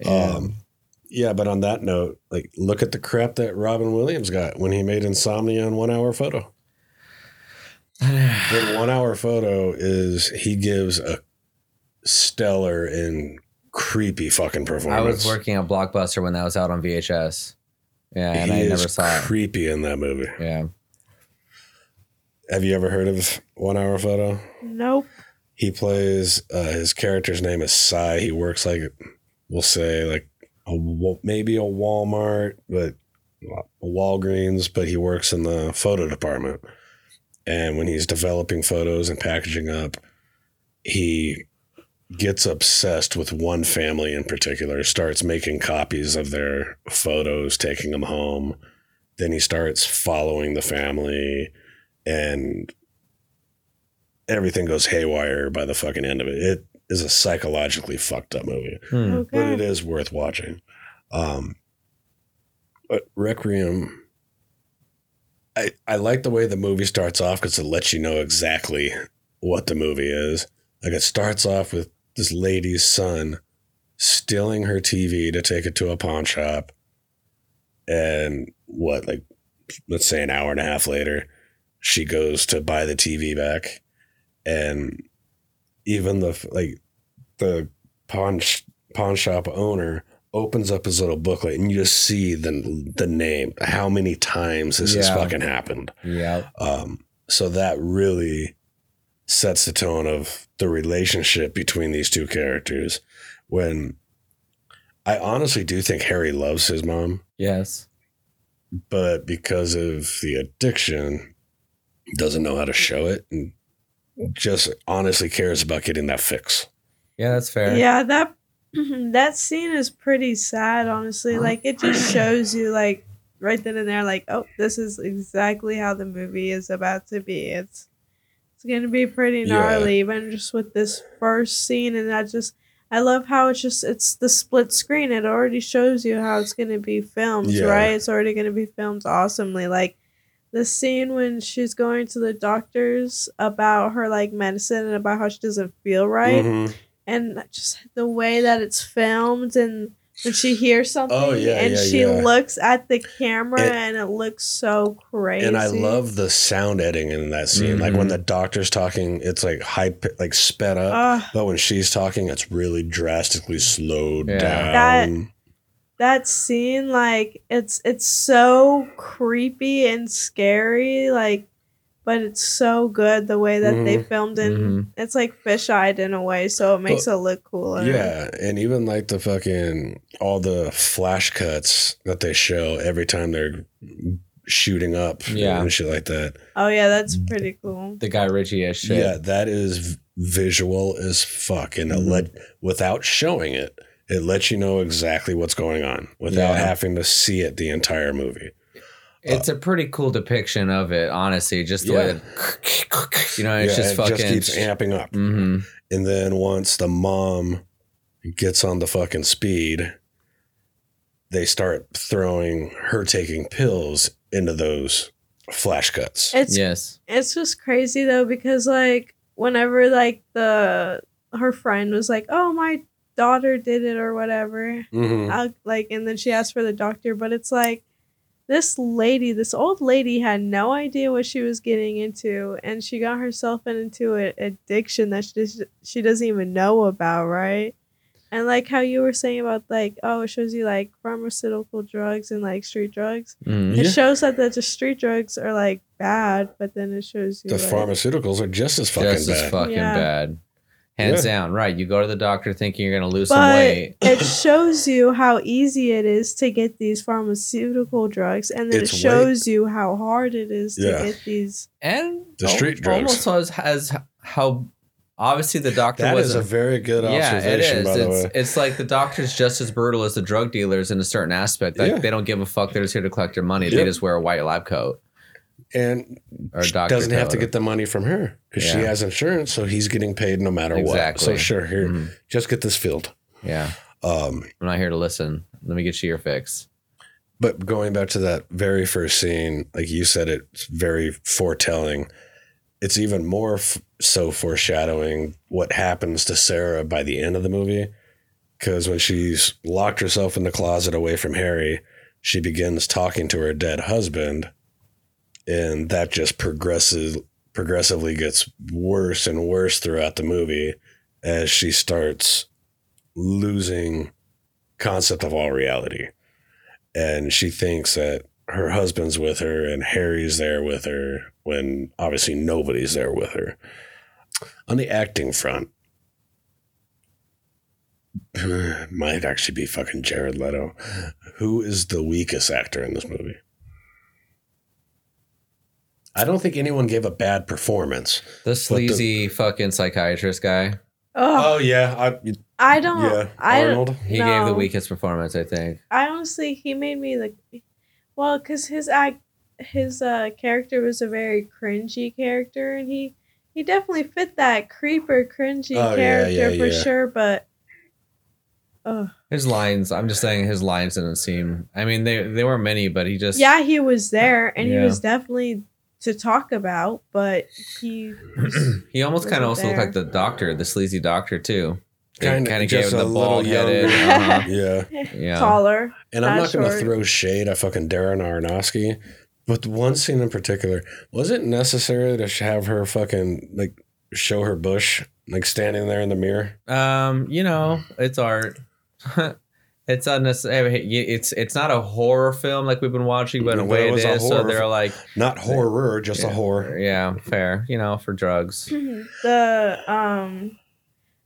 Yeah. Um, yeah, but on that note, like, look at the crap that Robin Williams got when he made Insomnia in One Hour Photo. the One Hour Photo is he gives a stellar and creepy fucking performance. I was working at Blockbuster when that was out on VHS. Yeah, and he I is never saw it. creepy in that movie. Yeah. Have you ever heard of One Hour Photo? Nope. He plays uh, his character's name is Sy. He works like we'll say like a maybe a Walmart, but a Walgreens, but he works in the photo department. And when he's developing photos and packaging up, he gets obsessed with one family in particular, starts making copies of their photos, taking them home. Then he starts following the family and everything goes haywire by the fucking end of it. It is a psychologically fucked up movie, Hmm. but it is worth watching. Um, but Requiem, I I like the way the movie starts off because it lets you know exactly what the movie is. Like it starts off with this lady's son stealing her TV to take it to a pawn shop, and what like let's say an hour and a half later, she goes to buy the TV back, and even the like the pawn sh- pawn shop owner opens up his little booklet and you just see the the name how many times this has Yeah. fucking happened Yeah. um so that really sets the tone of the relationship between these two characters when i honestly do think harry loves his mom Yes. but because of the addiction doesn't know how to show it and just honestly cares about getting that fix Yeah, that's fair. Yeah, that that scene is pretty sad, honestly. Uh-huh. Like it just shows you like right then and there, like, oh, this is exactly how the movie is about to be. It's it's gonna be pretty Yeah. gnarly, even just with this first scene and that just I love how it's just it's the split screen. It already shows you how it's gonna be filmed, Yeah. right? It's already gonna be filmed awesomely. Like the scene when she's going to the doctors about her like medicine and about how she doesn't feel right Mhm. and just the way that it's filmed and when she hears something Oh, yeah, and yeah, she yeah. looks at the camera And- and, it looks so crazy And I love the sound editing in that scene. Like when Mhm. the doctor's talking, it's like high, like sped up. Ugh, but when she's talking, it's really drastically slowed Yeah. down. that scene like it's it's so creepy and scary like but it's so good the way that they Mhm. filmed it Mhm. it's like fish-eyed in a way so it makes it look cooler yeah, and even like the fucking all the flash cuts that they show every time they're shooting up, Yeah. and shit like that. oh yeah that's pretty cool The Guy Ritchie as shit. Yeah, that is visual as fuck, and it Mhm. let without showing it, it lets you know exactly what's going on without Yeah. having to see it the entire movie. It's a pretty cool depiction of it, honestly. Just the way that, you know, it's Yeah, just it fucking. just keeps amping up. hmm And then once the mom gets on the fucking speed, they start throwing her taking pills into those flash cuts. it's Yes. it's just crazy though because like whenever like the her friend was like oh my daughter did it or whatever Mhm. Like and then she asked for the doctor but it's like this lady this old lady had no idea what she was getting into and she got herself into an addiction that she just, she doesn't even know about right and like how you were saying about like oh it shows you like pharmaceutical drugs and like street drugs Mhm. it Yeah. shows that the just street drugs are like bad, but then it shows you The like, pharmaceuticals are just as fucking Just as fucking Yeah. bad. Hands Yeah. down. Right. You go to the doctor thinking you're going to lose some But weight. it shows you how easy it is to get these pharmaceutical drugs, and then It's it way- shows you how hard it is to get these. And The street al- drugs. almost has, has how obviously the doctor That is wasn't a very good yeah, it observation, is. by the It's, way. it's like the doctor's just as brutal as the drug dealers in a certain aspect. Like Yeah. they don't give a fuck. They're just here to collect their money. Yep. They just wear a white lab coat And she doctor doesn't have to get the money from her because she Yeah. has insurance, so he's getting paid no matter what. Exactly. So sure, here, Mhm. just get this filled. Yeah, Um, I'm not here to listen. Let me get you your fix. but going back to that very first scene, like you said, it's very foretelling. It's even more f- so foreshadowing what happens to Sarah by the end of the movie. Because when she's locked herself in the closet away from Harry, she begins talking to her dead husband, and that just progresses progressively gets worse and worse throughout the movie as she starts losing concept of all reality and she thinks that her husband's with her and Harry's there with her when obviously nobody's there with her. On the acting front, might actually be fucking Jared Leto. Who is the weakest actor in this movie? I don't think anyone gave a bad performance. The sleazy fucking psychiatrist guy. Oh, Oh yeah, I, I don't. yeah, I don't. Arnold. He gave the weakest performance, I think. I honestly, he made me like, well, because his act, his uh character was a very cringy character, and he he definitely fit that creeper cringy Oh, character yeah, for yeah. sure. But, oh His lines, I'm just saying his lines didn't seem I mean they they weren't many, but he just yeah, he was there, and Yeah. he was definitely to talk about, but he he almost kind of also wasn't looked like the doctor, the sleazy doctor too. They Kinda- gave just him a the little bald headed. Uh-huh. Yeah. Yeah. taller. And I'm not not going to throw shade at fucking Darren Aronofsky, but one scene in particular, was it necessary to have her fucking like show her bush like standing there in the mirror? Um, you know, it's art. it's unnecessary. It's it's not a horror film like we've been watching, but in a way it it was a. So they're like Not horror, just a horror. Yeah, fair. You know, for drugs. the um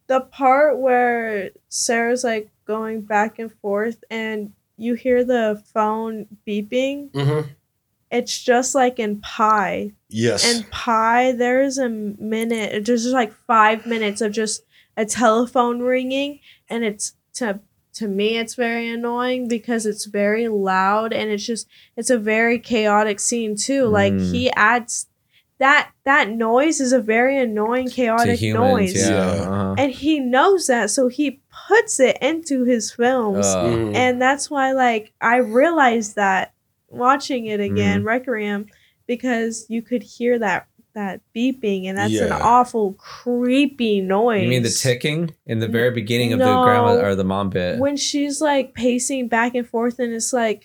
the part where Sarah's like going back and forth and you hear the phone beeping Mm-hmm. it's just like in Pi Yes. and Pi there's a minute there's just like five minutes of just a telephone ringing and it's to to me it's very annoying because it's very loud and it's just it's a very chaotic scene too like Mm. he adds that that noise is a very annoying chaotic humans, noise yeah. Yeah. uh-huh. and he knows that so he puts it into his films Uh, Mhm. and that's why like i realized that watching it again Mm-hmm. requiem because you could hear that that beeping and that's an awful creepy noise you mean the ticking in the very beginning of the grandma or the mom bit? when she's like pacing back and forth and it's like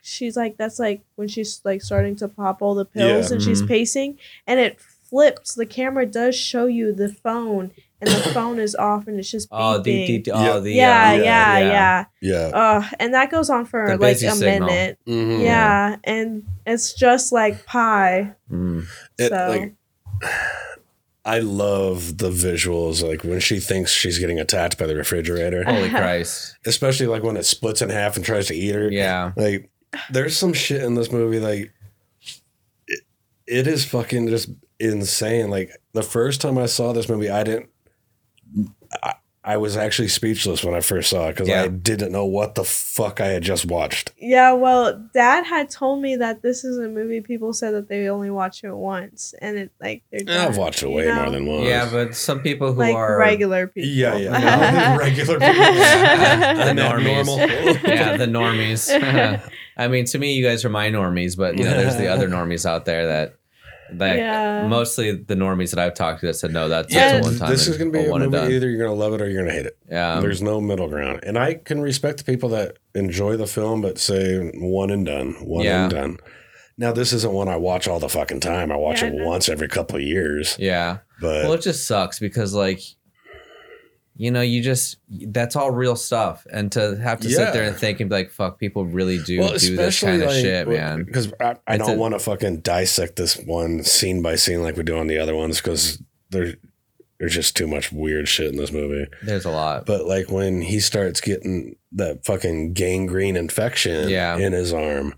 she's like that's like when she's like starting to pop all the pills Yeah. and she's Mhm. pacing and it flips the camera does show you the phone and the phone is off and it's just beeping. oh, the, the, the- Yeah. oh, the yeah, uh, yeah, yeah, yeah. Uh, and that goes on for The like a signal. minute. Mhm. Yeah, and it's just like Pi. Mm. It, so like, I love the visuals, like when she thinks she's getting attacked by the refrigerator, Holy Christ! especially like when it splits in half and tries to eat her. Yeah, Like, there's some shit in this movie, like, it, it is fucking just insane. Like, the first time I saw this movie, I didn't, I, I was actually speechless when I first saw it because Yeah. I didn't know what the fuck I had just watched. yeah, well, Dad had told me that this is a movie. People said that they only watch it once, and it like they're. I've watched it way know? more than once. yeah, but some people who like are regular people. Yeah, yeah. regular people. the normies. yeah, the normies. I mean, to me, you guys are my normies, but you know, there's the other normies out there that, that Yeah. mostly the normies that I've talked to that said no, that's Yeah, just a one time. this is going to be a one movie. done. Either you're going to love it or you're going to hate it. Yeah, There's no middle ground. And I can respect the people that enjoy the film but say one and done, one Yeah. and done. Now, this isn't one I watch all the fucking time. I watch Yeah, it I once every couple of years. yeah. But Well, it just sucks because like, you know, you just that's all real stuff, and to have to sit there and think and be like, "Fuck, people really do well, do this kind of shit, man." Because I, I don't want to fucking dissect this one scene by scene like we do on the other ones because there, there's just too much weird shit in this movie. There's a lot. But like when he starts getting that fucking gangrene infection Yeah. in his arm,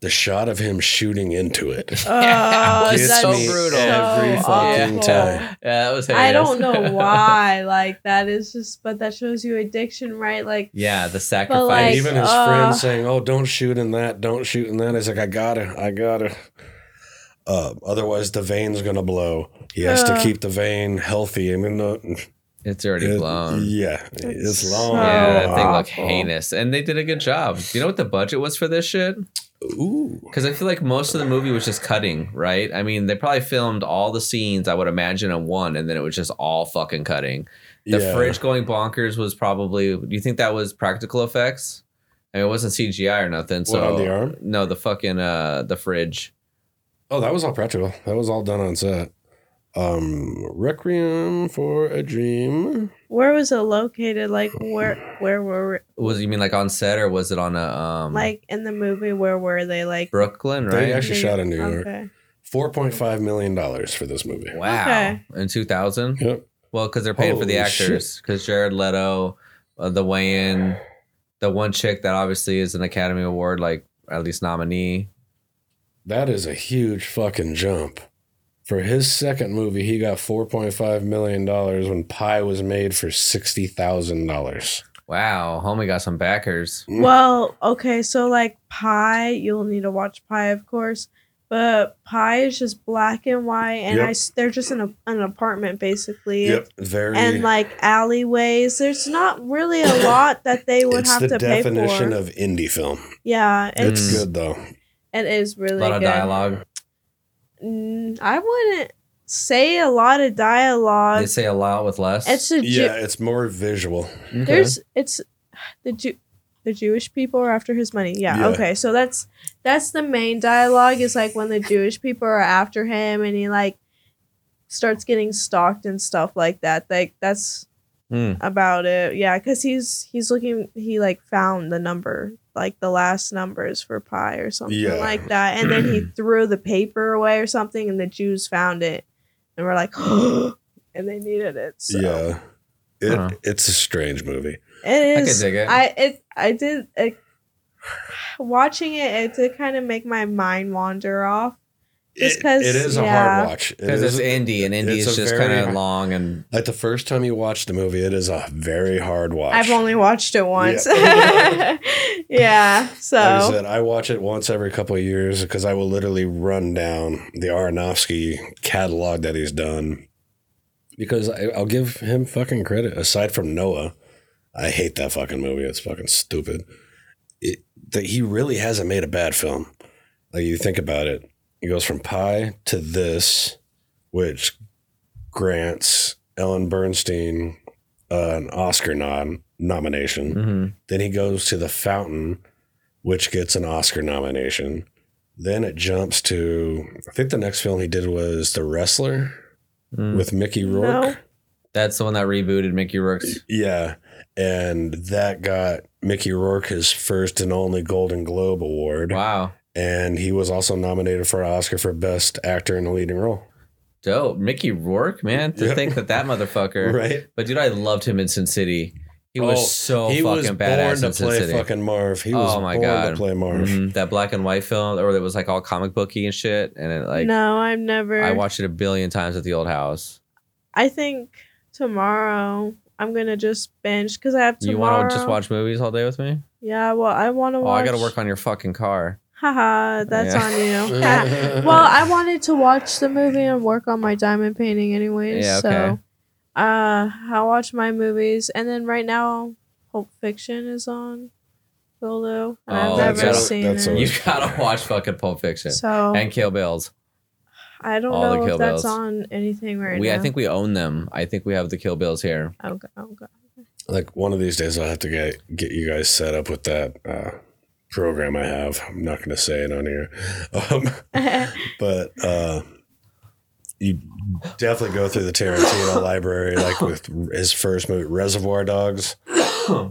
the shot of him shooting into it. Oh, Gets that's so brutal. every so fucking awful. time. Yeah, that was. I don't know why. Like that is just, but that shows you addiction, right? Like yeah, the sacrifice. like, even his uh, friends saying, "Oh, don't shoot in that, don't shoot in that." He's like, "I gotta, I gotta." Uh, otherwise, the vein's gonna blow. He has to Uh. keep the vein healthy, I mean, the, it's already it- blown. Yeah, it's It's long. so Yeah, that thing looked heinous, and they did a good job. Do you know what the budget was for this shit? Ooh, Because I feel like most of the movie was just cutting, right? I mean, they probably filmed all the scenes I would imagine in one, and then it was just all fucking cutting. The yeah. fridge going bonkers was probably. Do you think that was practical effects? I mean, it wasn't CGI or nothing. So What, on the arm? No, the fucking uh the fridge. Oh, that was all practical. That was all done on set. Um, Requiem for a Dream. where was it located? Like where where were Was you mean like on set or was it on a um like in the movie? Where were they? Like Brooklyn? Right? They actually shot in New York. Okay. Four point five million dollars for this movie. Wow. Okay. In two thousand. Yep. Well, because they're paying for the actors. Because Jared Leto, uh, the weigh-in, the one chick that obviously is an Academy Award like at least nominee. That is a huge fucking jump. For his second movie, he got four point five million dollars when Pi was made for sixty thousand dollars. Wow, homie got some backers. Mm. Well, okay, so like Pi, you'll need to watch Pi, of course. But Pi is just black and white, and Yep. s they're just in a, an apartment basically. Yep, very. And like alleyways, there's not really a lot that they would have the to pay for. definition of indie film. yeah, It's it's good though. it is really A lot of good. dialogue. Mm, I wouldn't say a lot of dialogue. They say a lot with less. It's a Ju- Yeah, it's more visual. Okay. there's it's the Jew the Jewish people are after his money. Yeah, Yeah. Okay. So that's that's the main dialogue is like when the Jewish people are after him and he like starts getting stalked and stuff like that. Like that's Hmm. about it. Yeah, because he's he's looking. He like found the number, like the last numbers for pi or something Yeah. like that, and then he threw the paper away or something, and the Jews found it, and we're like, and they needed it. So. Yeah, it, Huh. it's a strange movie. It I could dig it. I it I did it, watching it. It did kind of make my mind wander off. Just It- 'cause, it is a hard watch. It Because it's is- indie, and indie is just kind of long and Like the first time you watch the movie, it is a very hard watch. I've only watched it once. Yeah. so Like I said, I watch it once every couple of years because I will literally run down the Aronofsky catalog that he's done. Because I, I'll give him fucking credit. Aside from Noah, I hate that fucking movie. It's fucking stupid. It, that he really hasn't made a bad film. Like you think about it, he goes from Pi to this, which grants Ellen Burstyn uh, an Oscar nod nomination. Mhm. Then he goes to The Fountain, which gets an Oscar nomination. Then it jumps to I think the next film he did was The Wrestler Mm. with Mickey Rourke. No. that's the one that rebooted Mickey Rourke's. Yeah. And that got Mickey Rourke his first and only Golden Globe award. Wow, And he was also nominated for an Oscar for Best Actor in a Leading Role. dope. Mickey Rourke, man. To Yeah. think that that motherfucker. Right? But dude, I loved him in Sin City. He was Oh, so he fucking was badass born in to Sin play City. fucking Marv. He was oh my born god, to play Marv. Mhm. That black and white film, or it was like all comic booky and shit. And it like no, I've never. I watched it a billion times at the old house. I think tomorrow I'm gonna just binge because I have tomorrow. You want to just watch movies all day with me? Yeah. Well, I want to Oh, watch. I got to work on your fucking car. Haha, that's Yeah. on you. well, I wanted to watch the movie and work on my diamond painting anyways. Yeah, okay. So, uh, I watch my movies, and then right now, Pulp Fiction is on Hulu, and Oh, I've never gotta- seen it. always- You gotta watch fucking Pulp Fiction so and Kill Bills. I don't all the know Kill if that's Bills. on anything right we, now. I think we own them. I think we have the Kill Bills here. Okay. Okay. Like one of these days, I'll have to get get you guys set up with that uh, program I have. I'm not going to say it on here, um, but uh, you definitely go through the Tarantino library, like with his first movie, Reservoir Dogs.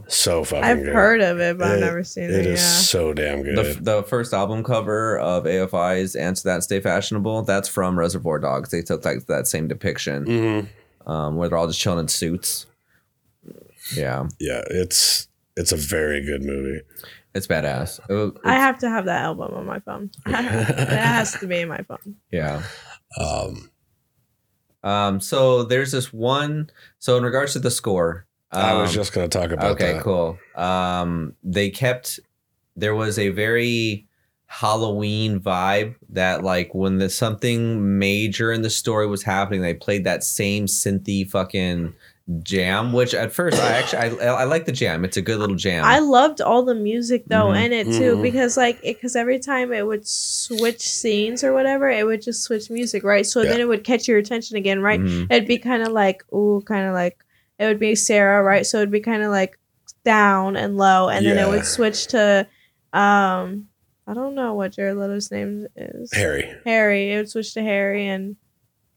So fucking I've good. heard of it, but I've never seen it. It is yeah. so damn good. The, the first album cover of AFI's Answer That and Stay Fashionable, that's from Reservoir Dogs. They took like that same depiction Mhm. um, where they're all just chilling in suits. Yeah. Yeah, it's it's a very good movie. It's badass. It- I have to have that album on my phone. it has to be in my phone. yeah. Um, Um. So there's this one. So in regards to the score, I was um, just going to talk about okay, that. cool. Um, they kept there was a very Halloween vibe that like when the something major in the story was happening, they played that same synthy fucking jam. Which at first I actually I, I like the jam. It's a good little jam. I loved all the music though Mhm. in it too Mhm. because like because every time it would switch scenes or whatever, it would just switch music, right? So then it would catch your attention again, right? Mhm. It'd be kind of like ooh, kind of like it would be Sarah, right? So it'd be kind of like down and low, and then it would switch to um I don't know what Jared Leto's name is. Harry. Harry. It would switch to Harry and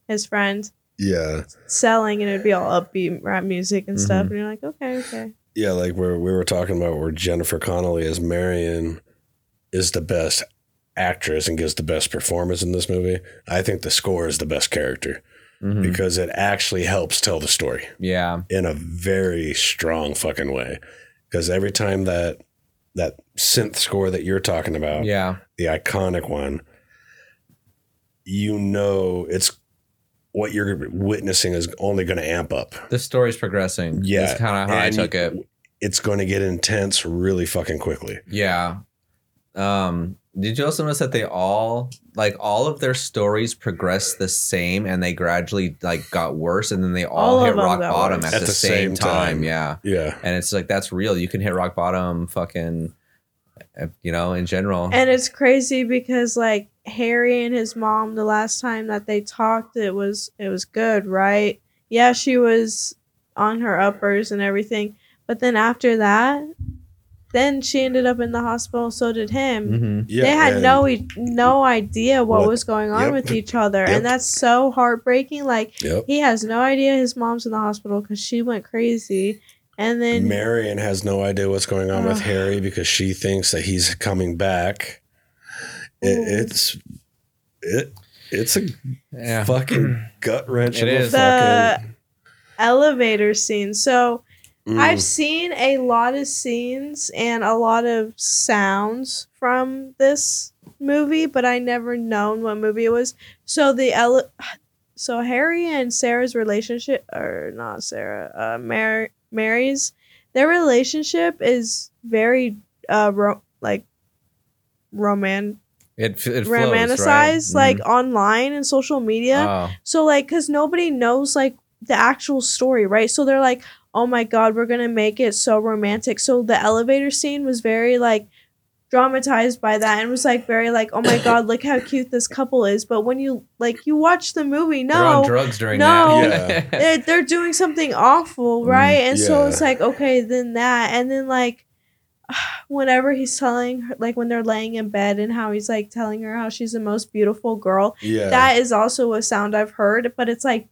his friend Yeah. selling, and it would be all upbeat rap music and stuff. Mhm. And you're like, okay, okay. Yeah, like where we were talking about where Jennifer Connelly as Marion is the best actress and gives the best performance in this movie. I think the score is the best character Mhm. because it actually helps tell the story Yeah. in a very strong fucking way. Because every time that that synth score that you're talking about, Yeah. the iconic one, you know it's what you're witnessing is only going to amp up. The story's progressing. Yeah, That's kind of how I took it. It's going to get intense really fucking quickly. Yeah. Um, did you also notice that they all like all of their stories progressed the same and they gradually like got worse and then they all, All hit rock bottom worse. at, the, same, time. Yeah. Yeah. And it's like that's real. You can hit rock bottom fucking you know, in general. And it's crazy because like Harry and his mom, the last time that they talked, it was it was good, right? Yeah, she was on her uppers and everything, but then after that, then she ended up in the hospital. So did him. Mhm. Yeah, they had no e- no idea what, What- was going on Yep. with each other, Yep. and that's so heartbreaking. Like Yep. he has no idea his mom's in the hospital because she went crazy, and then Marion has no idea what's going on with Harry because she thinks that he's coming back. It, it's it it's a Yeah. fucking gut wrench It of is. the fucking. elevator scene. So. Mm. I've seen a lot of scenes and a lot of sounds from this movie, but I never known what movie it was. So the ele- so Harry and Sarah's relationship, or not Sarah, uh, Mar- Mary's, their relationship is very uh ro- like roman It, f- it flows, romanticized right? like online and social media. Oh. So like, cause nobody knows like the actual story, right? So they're like, oh my god, we're gonna make it so romantic. So the elevator scene was very like dramatized by that and was like very like, oh my god, look how cute this couple is. But when you like you watch the movie, They're on no, drugs during no, that. they're, they're doing something awful, right? and so Mm, it's like, okay, then that, and then like whenever he's telling her, like when they're laying in bed and how he's like telling her how she's the most beautiful girl, yeah. that is also a sound I've heard, but it's like,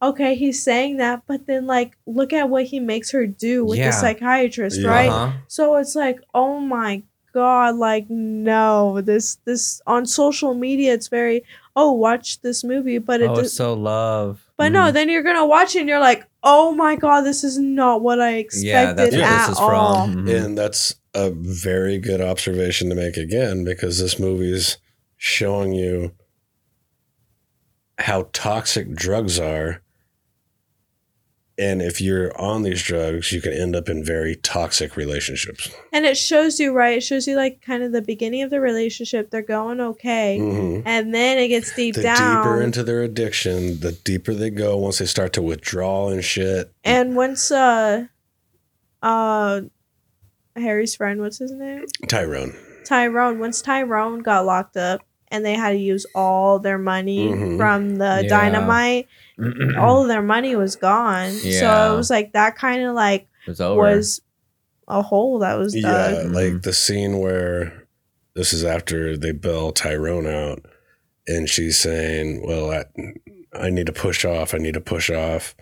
okay, he's saying that, but then like, look at what he makes her do with Yeah. the psychiatrist, Yeah. right? Uh-huh. So it's like, oh my god, like no, this this on social media, it's very, oh, watch this movie, but it Oh, does, it's so love. but Mhm. no, then you're gonna watch it and you're like, oh my god, this is not what I expected Yeah, that's where at this is all. from. Mhm. And that's a very good observation to make again because this movie's showing you how toxic drugs are. And if you're on these drugs, you can end up in very toxic relationships. And it shows you, right? It shows you like kind of the beginning of the relationship. They're going okay. Mhm. And then it gets deep The down. deeper into their addiction, the deeper they go once they start to withdraw and shit. and once uh uh Harry's friend, what's his name? Tyrone. Tyrone. Once Tyrone got locked up and they had to use all their money Mhm. from the Yeah. dynamite, all of their money was gone. So it was like that kind of like was over. was a hole that was dug. Yeah, like the scene where this is after they bail Tyrone out, and she's saying, "Well, I, I need to push off. I need to push off."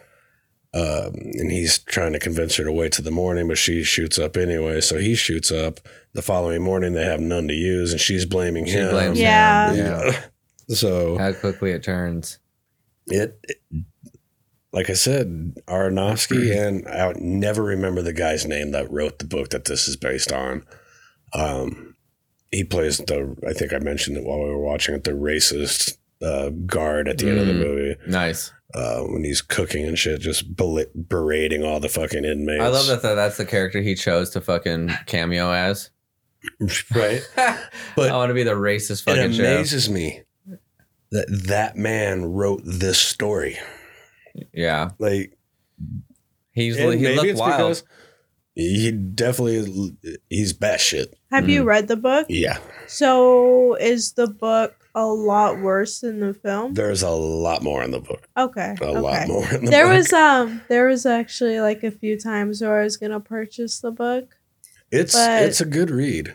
Um, and he's trying to convince her to wait till the morning, but she shoots up anyway. So he shoots up. The following morning, they have none to use, and she's blaming She him. blames Yeah. him. Yeah. So How quickly it turns. It, it- like I said, Aronofsky, and I never remember the guy's name that wrote the book that this is based on. Um, he plays the. I think I mentioned it while we were watching it. The racist uh, guard at the end of the Mm. movie Nice. uh, when he's cooking and shit, just berating all the fucking inmates. I love that that's the character he chose to fucking cameo as. right? But I want to be the racist fucking it show. amazes me that that man wrote this story. Yeah. Like He's he maybe looked wild. he definitely is- he's batshit. Have you Mm. read the book? Yeah, So is the book a lot worse than the film? there's a lot more in the book. Okay. A okay. lot more in the there book. was um there was actually like a few times where I was gonna purchase the book. It's it's a good read.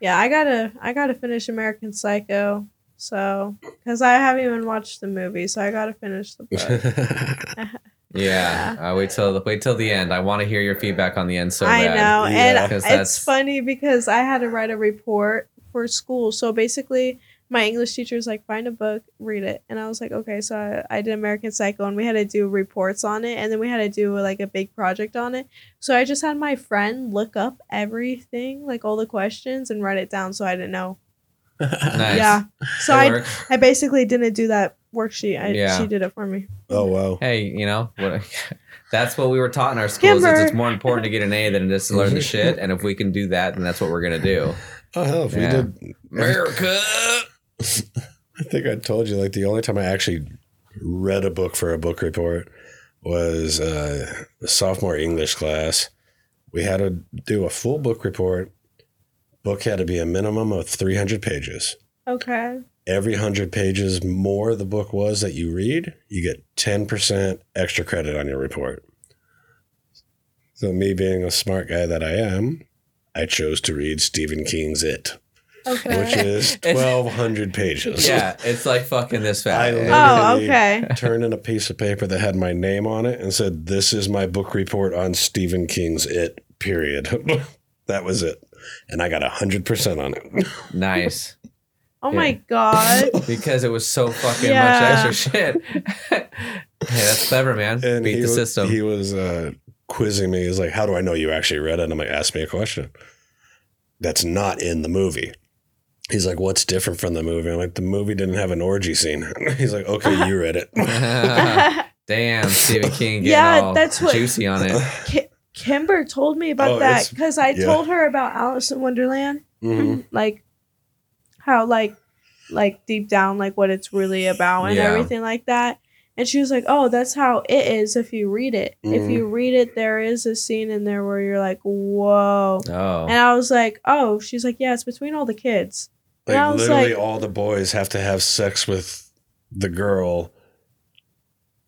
Yeah, I gotta I gotta finish American Psycho. So because I haven't even watched the movie, so I gotta finish the book. Yeah. Uh, wait till wait till the end. I want to hear your feedback on the end so I bad. know, Yeah. and it's that's- funny because I had to write a report for school. So basically, my English teacher was like, "Find a book, read it," and I was like, "Okay." So I, I did American Psycho, and we had to do reports on it, and then we had to do like a big project on it. So I just had my friend look up everything, like all the questions, and write it down, so I didn't know. Nice. Yeah. So I. I basically didn't do that worksheet. I, Yeah. She did it for me. oh wow. Hey, you know what? That's what we were taught in our schools. Is it's more important to get an A than it is to learn the shit. And if we can do that, then that's what we're gonna do. Oh hell, if Yeah. we did America. I think I told you like the only time I actually read a book for a book report was uh, a sophomore English class. We had to do a full book report. Book had to be a minimum of 300 pages. Okay. Every 100 pages more the book was that you read, you get 10% extra credit on your report. So, me being a smart guy that I am, I chose to read Stephen King's It, Okay. which is 1,200 pages. Yeah, it's like fucking this fat. I oh, okay. turned in a piece of paper that had my name on it and said, This is my book report on Stephen King's It, period. that was it. And I got 100% on it. Nice. Oh my god. Because it was so fucking Yeah. much extra shit. hey, that's clever, man. And Beat the was, system. He was uh, quizzing me. He's like, How do I know you actually read it? And I'm like, Ask me a question. That's not in the movie. He's like, What's different from the movie? I'm like, The movie didn't have an orgy scene. He's like, Okay, you read it. Damn, Stephen King getting Yeah, all that's what- juicy on it. Ki- Kimber told me about Oh, that because I yeah. told her about Alice in Wonderland, Mhm. like how like like deep down like what it's really about and Yeah. everything like that. And she was like, "Oh, that's how it is if you read it. If Mhm. you read it, there is a scene in there where you're like, whoa." Oh. And I was like, "Oh." She's like, "Yeah, it's between all the kids." Like literally, like- all the boys have to have sex with the girl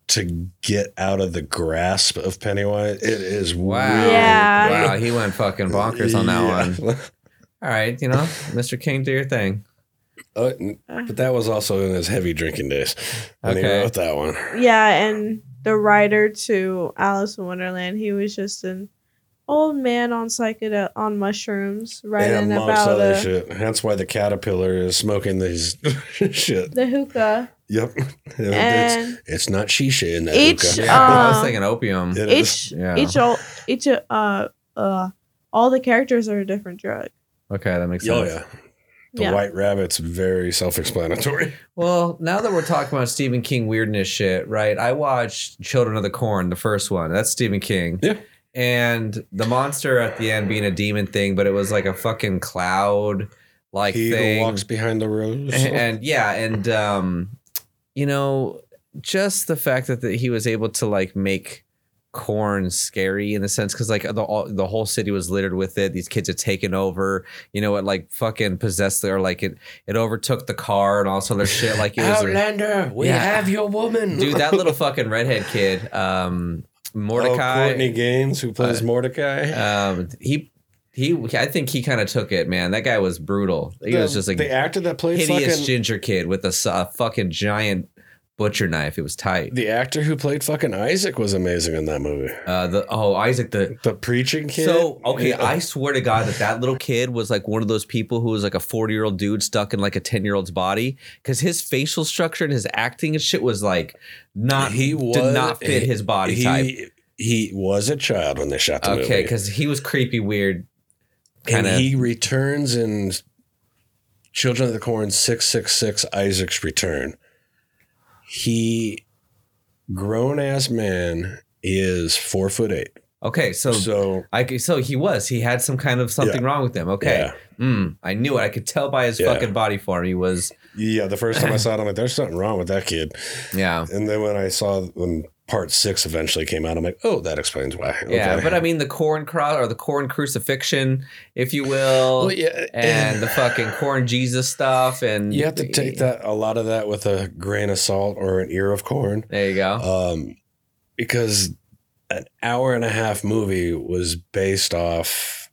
to get out of the grasp of Pennywise. It is Wow. weird. Yeah. Wow, he went fucking bonkers on that Yeah. one. All right, you know, Mr. King, do your thing. Uh, but that was also in his heavy drinking days. when he Okay. wrote that one. Yeah, and the writer to Alice in Wonderland, he was just an old man on psychedel on mushrooms writing and amongst about other uh, shit. Hence why the caterpillar is smoking these shit. the hookah. Yep. And it's, it's not shisha in that each, hookah. Yeah, I was Um, thinking opium. Each Yeah. each all each uh uh all the characters are a different drug. Okay, that makes sense. Oh, yeah. The Yeah. white rabbit's very self explanatory. Well, now that we're talking about Stephen King weirdness shit, right? I watched Children of the Corn, the first one. That's Stephen King. Yeah. And the monster at the end being a demon thing, but it was like a fucking cloud like he thing. who walks behind the rows. and, and yeah, and um, you know, just the fact that the, he was able to like make corn scary in the sense because like the all, the whole city was littered with it. These kids had taken over. You know, it like fucking possessed or like it it overtook the car and all this other shit. Like it was a- Outlander, we Yeah. have your woman. dude. That little fucking redhead kid, um, Oh, Mordecai. Courtney Gaines, who plays Uh, Mordecai. um, he. He, I think he kind of took it, man. That guy was brutal. He the, was just like the actor that played hideous fucking ginger kid with a fucking giant butcher knife. It was tight. the actor who played fucking Isaac was amazing in that movie. Uh, the oh Isaac the The preaching kid. so okay. Yeah. I swear to God that that little kid was like one of those people who was like a forty year old dude stuck in like a ten year old's body because his facial structure and his acting and shit was like not he was, did not fit he- his body he, type. He was a child when they shot the Okay, movie. because he was creepy weird. Kind and he returns in Children of the Corn 666 Isaac's Return. He, grown ass man, is four foot eight. okay. So So, I so he was he had some kind of something Yeah. wrong with him. Okay, yeah. mm, I knew it. I could tell by his Yeah. fucking body form. He was Yeah, the first time I saw it, I'm like, there's something wrong with that kid. yeah. And then when I saw when part six eventually came out, I'm like, oh, that explains why. Yeah, but I mean the corn cross or the corn crucifixion, if you will, Well, yeah, and the fucking corn Jesus stuff, and you have to take that a lot of that with a grain of salt or an ear of corn. There you go. um, because an hour and a half movie was based off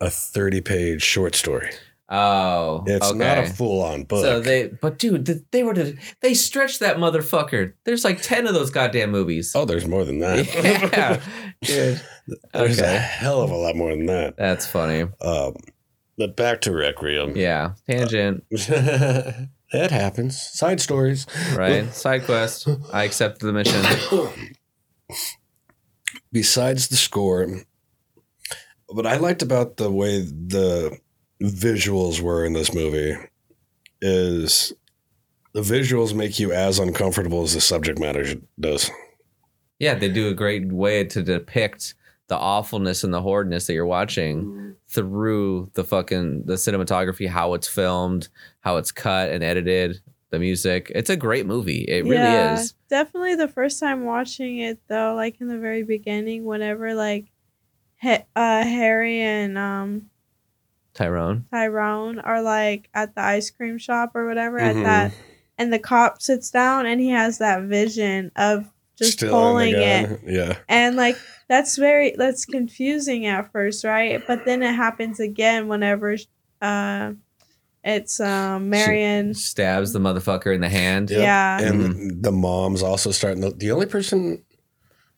a 30 page short story. Oh, It's okay. not a full on book. So they, but dude, they were to, they stretched that motherfucker. There's like ten of those goddamn movies. oh, there's more than that. yeah, dude. there's a hell of a lot more than that. That's funny. Um, but back to Requiem. Yeah, tangent, That happens. Side stories. right? Side quest. I accepted the mission. besides the score, what I liked about the way the visuals were in this movie is the visuals make you as uncomfortable as the subject matter does. Yeah, they do a great way to depict the awfulness and the horridness that you're watching through the fucking the cinematography, how it's filmed, how it's cut and edited, the music. It's a great movie. It really Yeah, is. Definitely the first time watching it though, like in the very beginning, whenever like Ha- uh, Harry and um Tyrone. Tyrone are like at the ice cream shop or whatever at Mhm. that and the cop sits down and he has that vision of just Still pulling it. Yeah. and like that's very that's confusing at first right but then it happens again whenever uh it's um marion Stabs the motherfucker in the hand. Yep. Yeah. And the mom's also starting to, the only person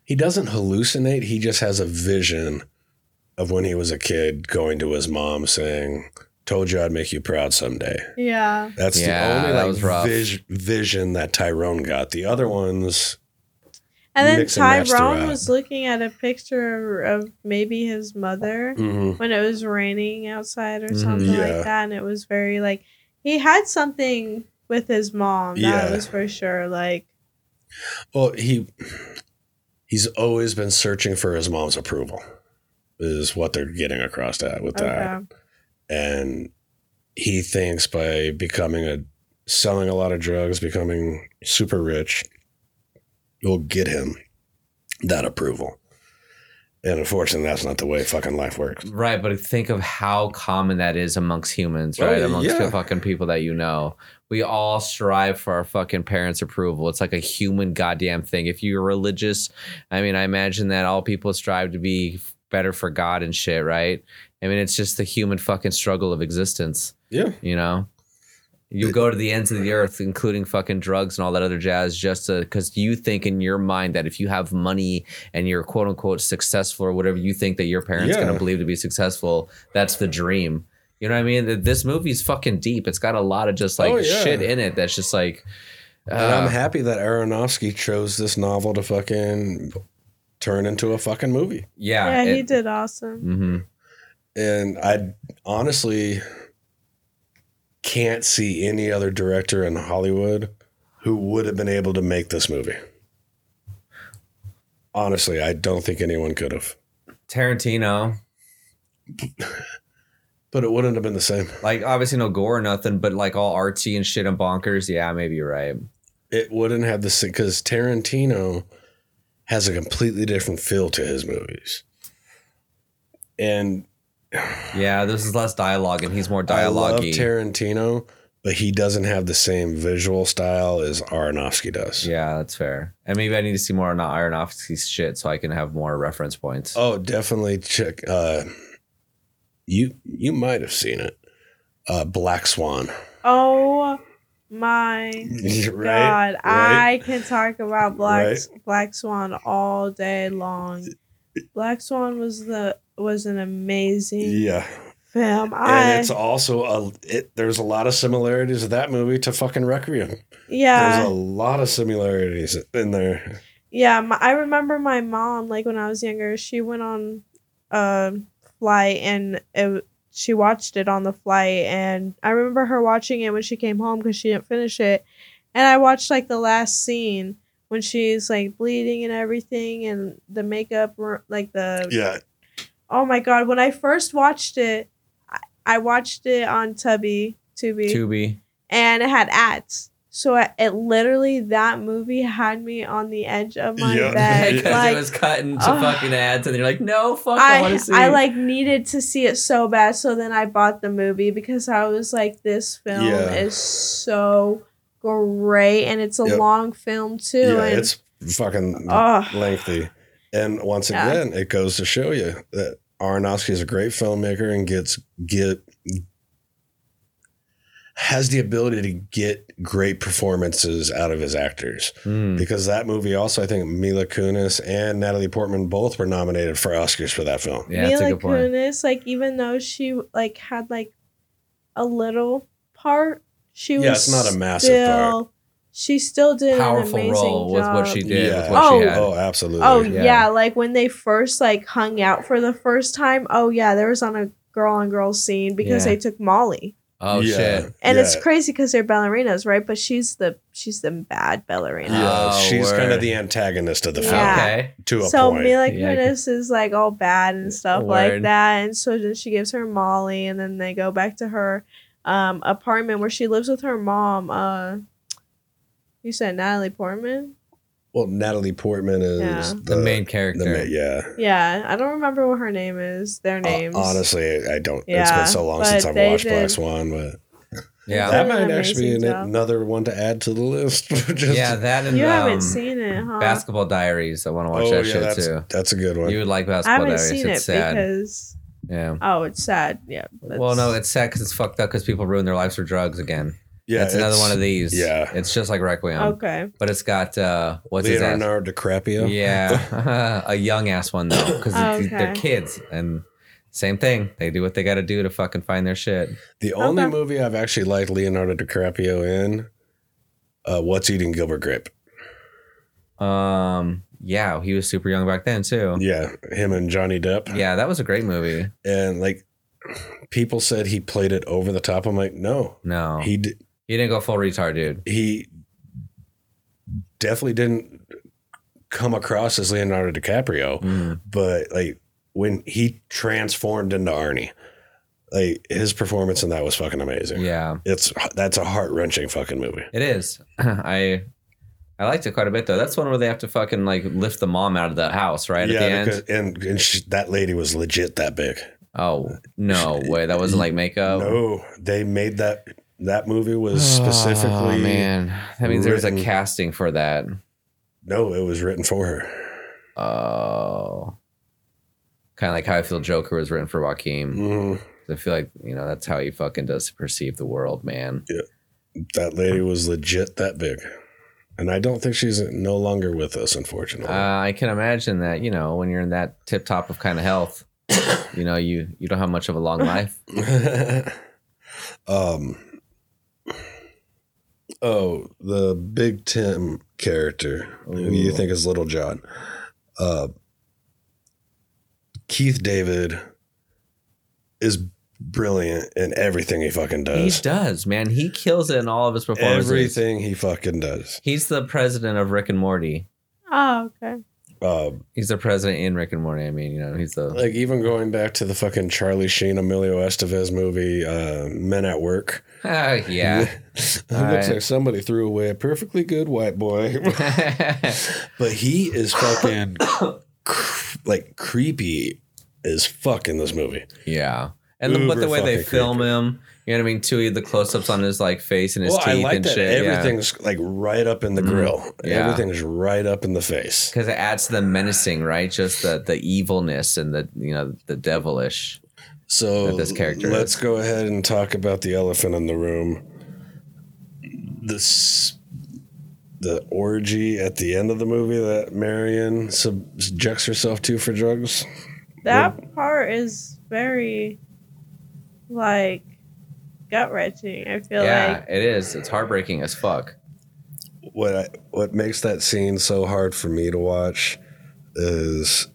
he doesn't hallucinate, he just has a vision of when he was a kid going to his mom saying, Told you I'd make you proud someday. yeah That's Yeah, the only that like, was rough. vis- vision that Tyrone got. The other ones, and then and tyrone was looking at a picture of maybe his mother mhm. when it was raining outside or Mhm. something Yeah. like that and it was very like he had something with his mom that Yeah. was for sure like well, he he's always been searching for his mom's approval, is what they're getting across that with that. and he thinks by becoming a selling a lot of drugs, becoming super rich, will get him that approval. And unfortunately, that's not the way fucking life works. Right, but think of how common that is amongst humans, Oh, right? amongst yeah. the fucking people that you know. We all strive for our fucking parents' approval. It's like a human goddamn thing. If you're religious, I mean, I imagine that all people strive to be better for God and shit, right? I mean, it's just the human fucking struggle of existence, Yeah. you know? You go to the ends of the earth, including fucking drugs and all that other jazz, just because you think in your mind that if you have money and you're quote unquote successful or whatever you think that your parents Yeah. going to believe to be successful, that's the dream. You know what I mean? This movie's fucking deep. It's got a lot of just like Oh, yeah. shit in it that's just like. And I'm uh, happy that Aronofsky chose this novel to fucking turn into a fucking movie. yeah. yeah he did awesome hmm And I honestly can't see any other director in Hollywood who would have been able to make this movie. Honestly, I don't think anyone could have. Tarantino, But it wouldn't have been the same. like obviously no gore or nothing, but like all artsy and shit and bonkers. Yeah, maybe you're right. It wouldn't have the same because Tarantino has a completely different feel to his movies. And Yeah, this is less dialogue and he's more dialogue. I love Tarantino, but he doesn't have the same visual style as Aronofsky does. Yeah, that's fair. And maybe I need to see more on Aronofsky's shit so I can have more reference points. Oh, definitely check. Uh, you you might have seen it. Uh, Black Swan. oh my Right, god right. i can talk about black Right. black swan all day long black swan was the was an amazing Yeah, film and i it's also a. It, there's a lot of similarities of that movie to fucking Requiem. yeah There's a lot of similarities in there. Yeah, my, I remember my mom like when I was younger. She went on a flight and it, she watched it on the flight and I remember her watching it when she came home because she didn't finish it. And I watched like the last scene when she's like bleeding and everything and the makeup ro- like the Yeah. Oh my god, when I first watched it, I, I watched it on Tubby, Tubi, Tubi. and it had ads. So it, it literally that movie had me on the edge of my Yeah. bed. Because like it was cut into Ugh. fucking ads, and you're like, no, fuck, I, want to see. I like needed to see it so bad, so then I bought the movie because I was like, this film Yeah. is so great, and it's a Yep. long film too. Yeah, and it's fucking Ugh. lengthy. And once Yeah. again, it goes to show you that Aronofsky is a great filmmaker and gets get has the ability to get great performances out of his actors. Mm. Because that movie also, I think Mila Kunis and Natalie Portman both were nominated for Oscars for that film. Yeah, Mila. Kunis, like even though she like had like a little part, she was Yeah, it's not a massive still, part. She still did Powerful an amazing role with what she did, Yeah. with what Oh. she had. Oh, absolutely. Oh Yeah. yeah. like when they first like hung out for the first time. Oh yeah, there was on a girl on girl scene because Yeah. they took Molly, Oh Yeah. shit. and it's crazy because they're ballerinas, right? But she's the she's the bad ballerina. Yeah, Oh, she's kind of the antagonist of the film Yeah. Okay. to a so point. Mila Yeah. Kunis is like all bad and stuff like that, and so then she gives her Molly, and then they go back to her um, apartment where she lives with her mom. Uh, you said Natalie Portman. Well, Natalie Portman is Yeah. The, main character. the ma- yeah. Yeah, I don't remember what her name is. Their names. Uh, honestly, I don't. It's been so long but since I've they watched Black Swan, but yeah. that did might actually be job. another one to add to the list. Just- yeah, that and you um, haven't seen it, huh? Basketball Diaries. I want to watch Oh, that yeah, shit that's, too. that's a good one. You would like I Basketball haven't Diaries. seen it's it sad. because yeah. oh, it's sad. Yeah. Well, no, it's sad because it's fucked up because people ruin their lives for drugs again. Yeah, it's, another one of these. yeah. It's just like Requiem. okay. But it's got, uh, what's his ass? Leonardo DiCaprio. Yeah. a young ass one, though, because Okay. they're kids. And same thing. They do what they got to do to fucking find their shit. The only Okay. movie I've actually liked Leonardo DiCaprio in, uh, What's Eating Gilbert Grape. Um, yeah, he was super young back then, too. Yeah, him and Johnny Depp. Yeah, that was a great movie. and like people said he played it over the top. I'm like, no, No, he, he didn't go full retard, dude. he definitely didn't come across as Leonardo DiCaprio, Mm. but like when he transformed into Arnie, like his performance in that was fucking amazing. Yeah, It's that's a heart wrenching fucking movie. it is. I I liked it quite a bit though. That's one where they have to fucking like lift the mom out of the house, right at the end. and and she, that lady was legit that big. Oh no way! That wasn't like makeup. No, they made that. That movie was specifically. Oh man, that means there was a casting for that. No, it was written for her. Oh, kind of like how I feel Joker was written for Joaquin. Mhm. I feel like you know that's how he fucking does perceive the world, man. Yeah, that lady was legit that big. And I don't think she's no longer with us, unfortunately. Uh, I can imagine that you know when you're in that tip top of kind of health, you know you you don't have much of a long life. um. Oh, the Big Tim character, who you think is Little John. Uh, Keith David is brilliant in everything he fucking does. He does. does, man. He kills it in all of his performances. Everything he fucking does. He's the president of Rick and Morty. Oh, okay. Um, He's the president in Rick and Morty. I mean, you know, he's the like even going back to the fucking Charlie Sheen, Emilio Estevez movie, uh, Men at Work. Ah, yeah. it looks right. like somebody threw away a perfectly good white boy. but he is fucking cr- like creepy as fuck in this movie. yeah. And the, but the way they film creepy. him, you know what I mean? Too, the close ups on his like face and his Well, I teeth like and that shit. everything's like right up in the Mhm. grill. Yeah. Everything's right up in the face. Because it adds to the menacing, right? Just the the evilness and the you know the devilish. So this character let's is. go ahead and talk about the elephant in the room. This the orgy at the end of the movie that Marion subjects herself to for drugs. That part is very like gut wrenching. I feel like. yeah, like it is. It's heartbreaking as fuck. What I, what makes that scene so hard for me to watch is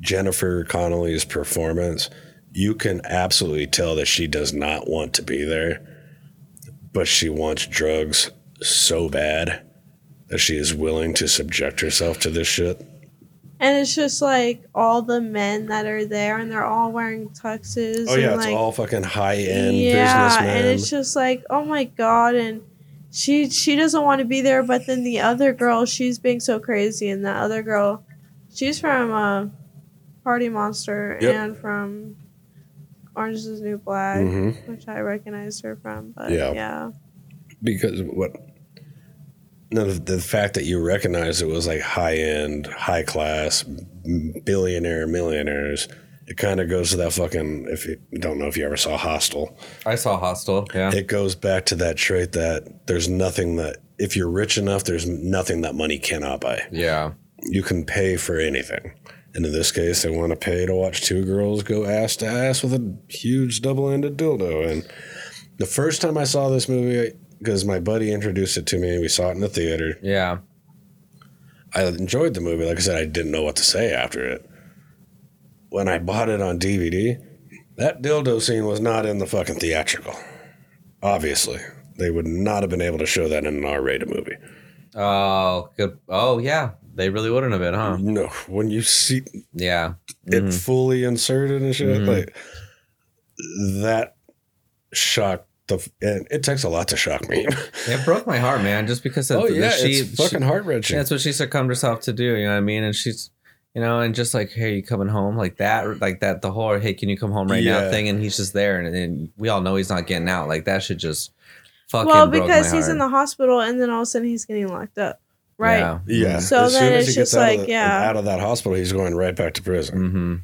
Jennifer Connelly's performance, you can absolutely tell that she does not want to be there, but she wants drugs so bad that she is willing to subject herself to this shit. And it's just like all the men that are there, and they're all wearing tuxes. Oh yeah, and it's like, all fucking high end yeah, and it's just like, oh my god, and she she doesn't want to be there, but then the other girl, she's being so crazy, and that other girl, she's from uh, Party Monster Yep. and from Orange is the New Black, Mhm. which I recognized her from. But Yeah. yeah, because what no the, the fact that you recognize it was like high end high class billionaire millionaires it kind of goes to that fucking if you don't know if you ever saw hostel I saw Hostel. Yeah. it goes back to that trait that there's nothing that if you're rich enough there's nothing that money cannot buy yeah. you can pay for anything and in this case they want to pay to watch two girls go ass to ass with a huge double-ended dildo and the first time i saw this movie because my buddy introduced it to me and we saw it in the theater Yeah. i enjoyed the movie like i said i didn't know what to say after it when i bought it on dvd that dildo scene was not in the fucking theatrical obviously they would not have been able to show that in an r-rated movie Oh, good. Oh, yeah. They really wouldn't have been, huh? no when you see Yeah. it Mhm. fully inserted and shit. Mhm. Like that shocked the. And it takes a lot to shock me. It broke my heart, man, just because of oh the, yeah, she, it's fucking heart she- wrenching. that's what she succumbed herself to do. You know what I mean? And she's, you know, and just like, hey, you coming home like that, like that, the whole, hey, can you come home right now thing, and he's just there, and, and we all know he's not getting out. Like that should just fucking. well, broke because my he's in the hospital, and then all of a sudden he's getting locked up, right? Yeah. yeah. So as then soon as it's he just out like, of the, yeah. out of that hospital, he's going right back to prison. Mm-hmm.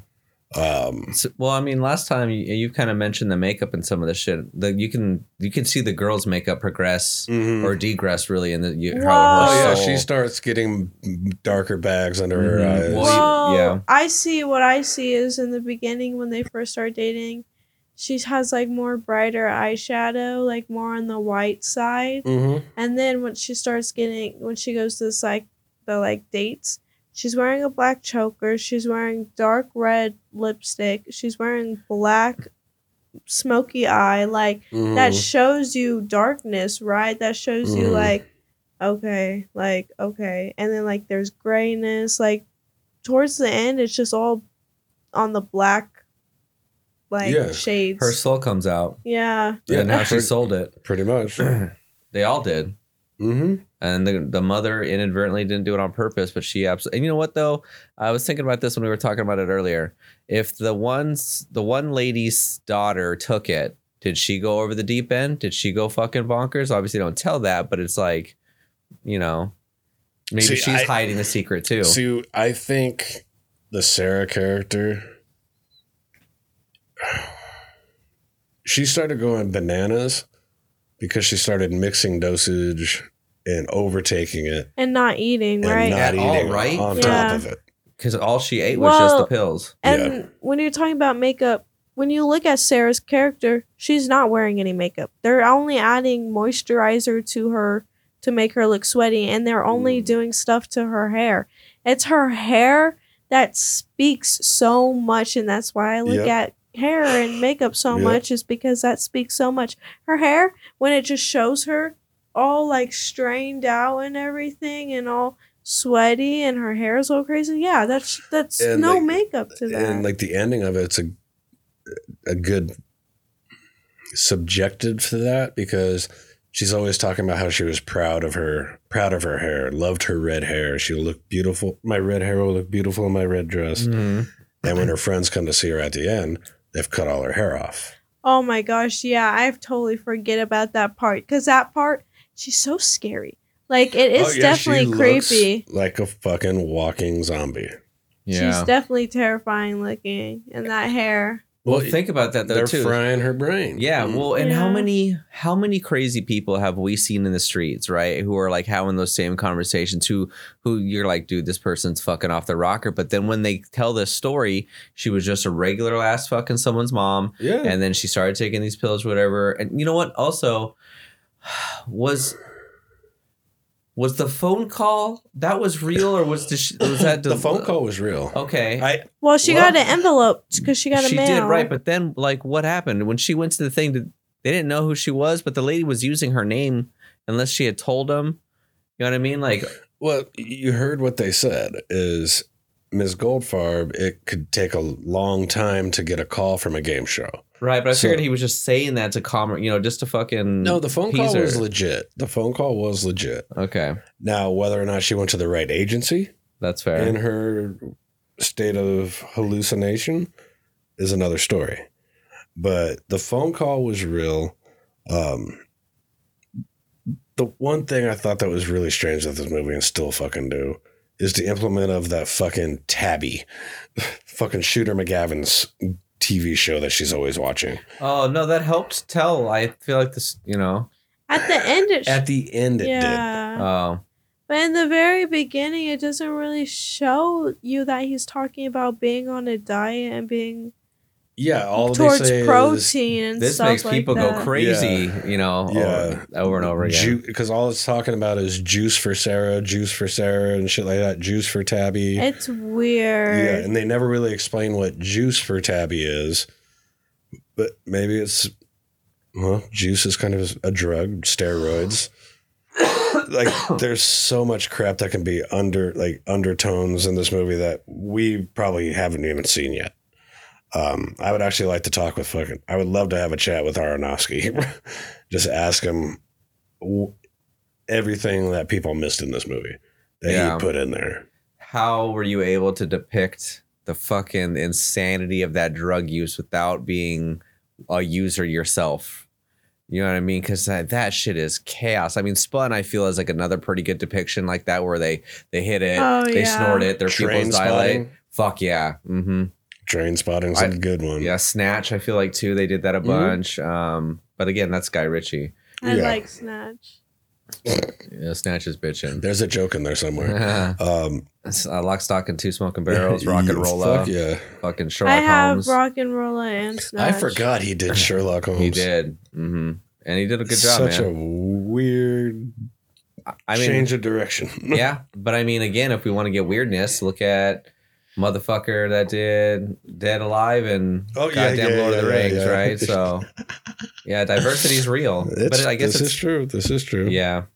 Um, So, well, I mean, last time you, you kind of mentioned the makeup and some of the shit. The, you can you can see the girl's makeup progress mhm. or degress really in the you, Whoa. how oh yeah, she starts getting darker bags under her Mhm. eyes. Well, Well, yeah. I see what I see is in the beginning when they first start dating, she has like more brighter eyeshadow, like more on the white side. mm-hmm. And then when she starts getting when she goes to this like the like dates, she's wearing a black choker, she's wearing dark red lipstick, she's wearing black smoky eye, like Mm-hmm. that shows you darkness, right? That shows you Mhm. like okay, like okay. And then like there's grayness, like towards the end it's just all on the black like Yeah. shades. her soul comes out, yeah. Yeah, and how she sold it. pretty much. They all did. mm-hmm. And the, the mother inadvertently didn't do it on purpose but she absolutely and you know what though? I was thinking about this when we were talking about it earlier. If the ones the one lady's daughter took it did she go over the deep end? Did she go fucking bonkers? Obviously don't tell that but it's like you know maybe See, she's I- hiding the secret too. See, I think the Sara character, she started going bananas because she started mixing dosage and overtaking it And not eating, and right? not At eating right? on Yeah. top of it. because all she ate was just the pills And when you're talking about makeup, when you look at Sara's character, she's not wearing any makeup. They're only adding moisturizer to her to make her look sweaty, and they're only mm. doing stuff to her hair. It's her hair that speaks so much, and that's why I look Yep. at hair and makeup so Yep. much, is because that speaks so much. Her hair, when it just shows her all like strained out and everything, and all sweaty, and her hair is all crazy. Yeah, that's that's And, no like- makeup to that. And like the ending of it, it's a a good subjective to that because she's always talking about how she was proud of her proud of her hair, loved her red hair. She looked beautiful. My red hair will look beautiful in my red dress. Mhm. And when her friends come to see her at the end, they've cut all her hair off. Oh my gosh, yeah, I totally forget about that part because that part, she's so scary. Like it is Oh, yeah, definitely she looks creepy. like a fucking walking zombie. yeah She's definitely terrifying looking, and that hair. well, Well, think about that though They're too frying her brain. Yeah, mm. well, and how many how many crazy people have we seen in the streets, right? Who are like having those same conversations who who you're like, dude, this person's fucking off the rocker, but then when they tell this story, she was just a regular ass fucking someone's mom Yeah. and then she started taking these pills whatever. And you know what? Also was Was the phone call that was real, or was the sh- was that the phone call was real. Okay, I Well, she Well- got an envelope because she got a she mail. did right, but then like what happened when she went to the thing? Did, they didn't know who she was, but the lady was using her name unless she had told them. You know what I mean? Like, Well, you heard what they said is Ms. Goldfarb, it could take a long time to get a call from a game show. Right? But I So- figured he was just saying that to calm, you know, just to fucking No, the phone call her. was legit. The phone call was legit. okay. Now, whether or not she went to the right agency That's fair. in her state of hallucination is another story. But the phone call was real. Um, the one thing I thought that was really strange that this movie and still fucking do is the implement of that fucking Tappy, fucking Shooter McGavin's TV show that she's always watching. oh no, that helped tell. I feel like this, you know. At the end, it At the end, it did. Oh, But in the very beginning, it doesn't really show you that he's talking about being on a diet and being Yeah, all towards they say is protein and this stuff makes like people that. go crazy, you know. Yeah. over, over and over again. because all it's talking about is juice for Sara, juice for Sara, and shit like that. Juice for Tappy. It's weird. Yeah, and they never really explain what juice for Tappy is. But maybe it's well, juice is kind of a drug, steroids. like there's so much crap that can be under like undertones in this movie that we probably haven't even seen yet. Um, I would actually like to talk with fucking. I would love to have a chat with Aronofsky. Just ask him w- everything that people missed in this movie that Yeah. he put in there. How were you able to depict the fucking insanity of that drug use without being a user yourself? You know what I mean? Because that, that shit is chaos. I mean, Spun, I feel is like another pretty good depiction like that, where they they hit it, Oh, they yeah. snort it, their Train pupils dilate. spotting. Fuck yeah. Mm-hmm. Trainspotting's I- a good one. Yeah, Snatch. I feel like too. They did that a Mhm. bunch. Um, but again, that's Guy Ritchie. I Yeah. like Snatch. Yeah, Snatch is bitching. There's a joke in there somewhere. Um, It's, uh, Lock, Stock, and Two Smoking Barrels, Rock and Roll Fuck yeah. fucking Sherlock Holmes. I have Holmes. Rock and Rolla and Snatch. I forgot he did Sherlock Holmes. He did. Mm-hmm. And he did a good job, Such man. a weird I mean, change of direction. yeah, but I mean, again, if we want to get weirdness, look at motherfucker that did Dead Alive and Oh, yeah, goddamn yeah, Lord of the yeah, yeah, Rings, yeah. right? So, yeah, diversity is real, It's, but I guess this it's is true. This is true. yeah.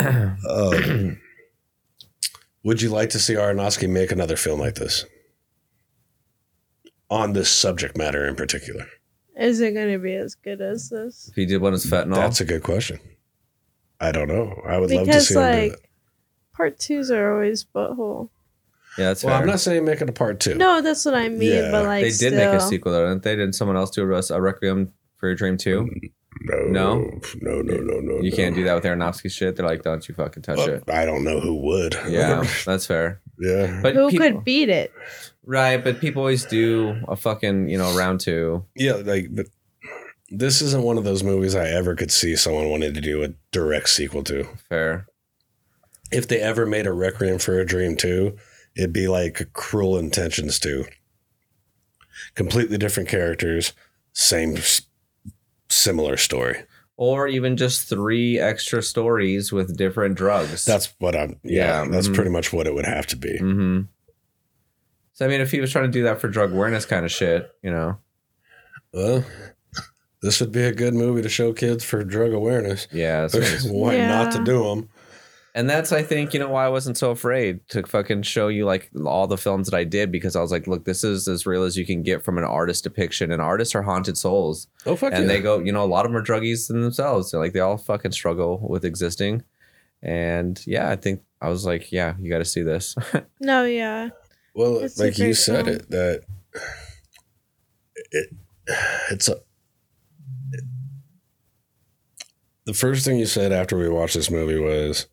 Um, would you like to see Aronofsky make another film like this? On this subject matter in particular? Is it going to be as good as this? If he did one as fentanyl, That's a good question. I don't know. I would love to Because see him do like it. part twos are always butthole. Yeah, that's Well, fair. I'm not saying make it a part two. No, that's what I mean. Yeah. But like, they did make a sequel, though, didn't they? Didn't someone else do a, a Requiem for Your Dream too? Mm, no, No? no, no, no, no. You no. can't do that with Aronofsky shit. They're like, don't you fucking touch Well, it. I don't know who would. Yeah, that's fair. yeah. But Who people, could beat it? right? But people always do a fucking you know round two. Yeah, like, but this isn't one of those movies I ever could see someone wanting to do a direct sequel to. Fair. If they ever made a Requiem for a Dream 2, it'd be like Cruel Intentions 2. Completely different characters, same similar story. Or even just three extra stories with different drugs. That's what I'm yeah, Yeah, that's mhm. pretty much what it would have to be. hmm So I mean, if he was trying to do that for drug awareness kind of shit, you know, Well, this would be a good movie to show kids for drug awareness. yeah. That's what- Why not to do them? And that's I think you know why I wasn't so afraid to fucking show you like all the films that I did because I was like, look, this is as real as you can get from an artist depiction, and artists are haunted souls. Oh fuck and yeah. they go, you know, a lot of them are druggies in themselves. They're like they all fucking struggle with existing. And yeah, I think I was like, yeah, you got to see this. No, yeah. Well, It's like you said film. it that it it's a the first thing you said after we watched this movie was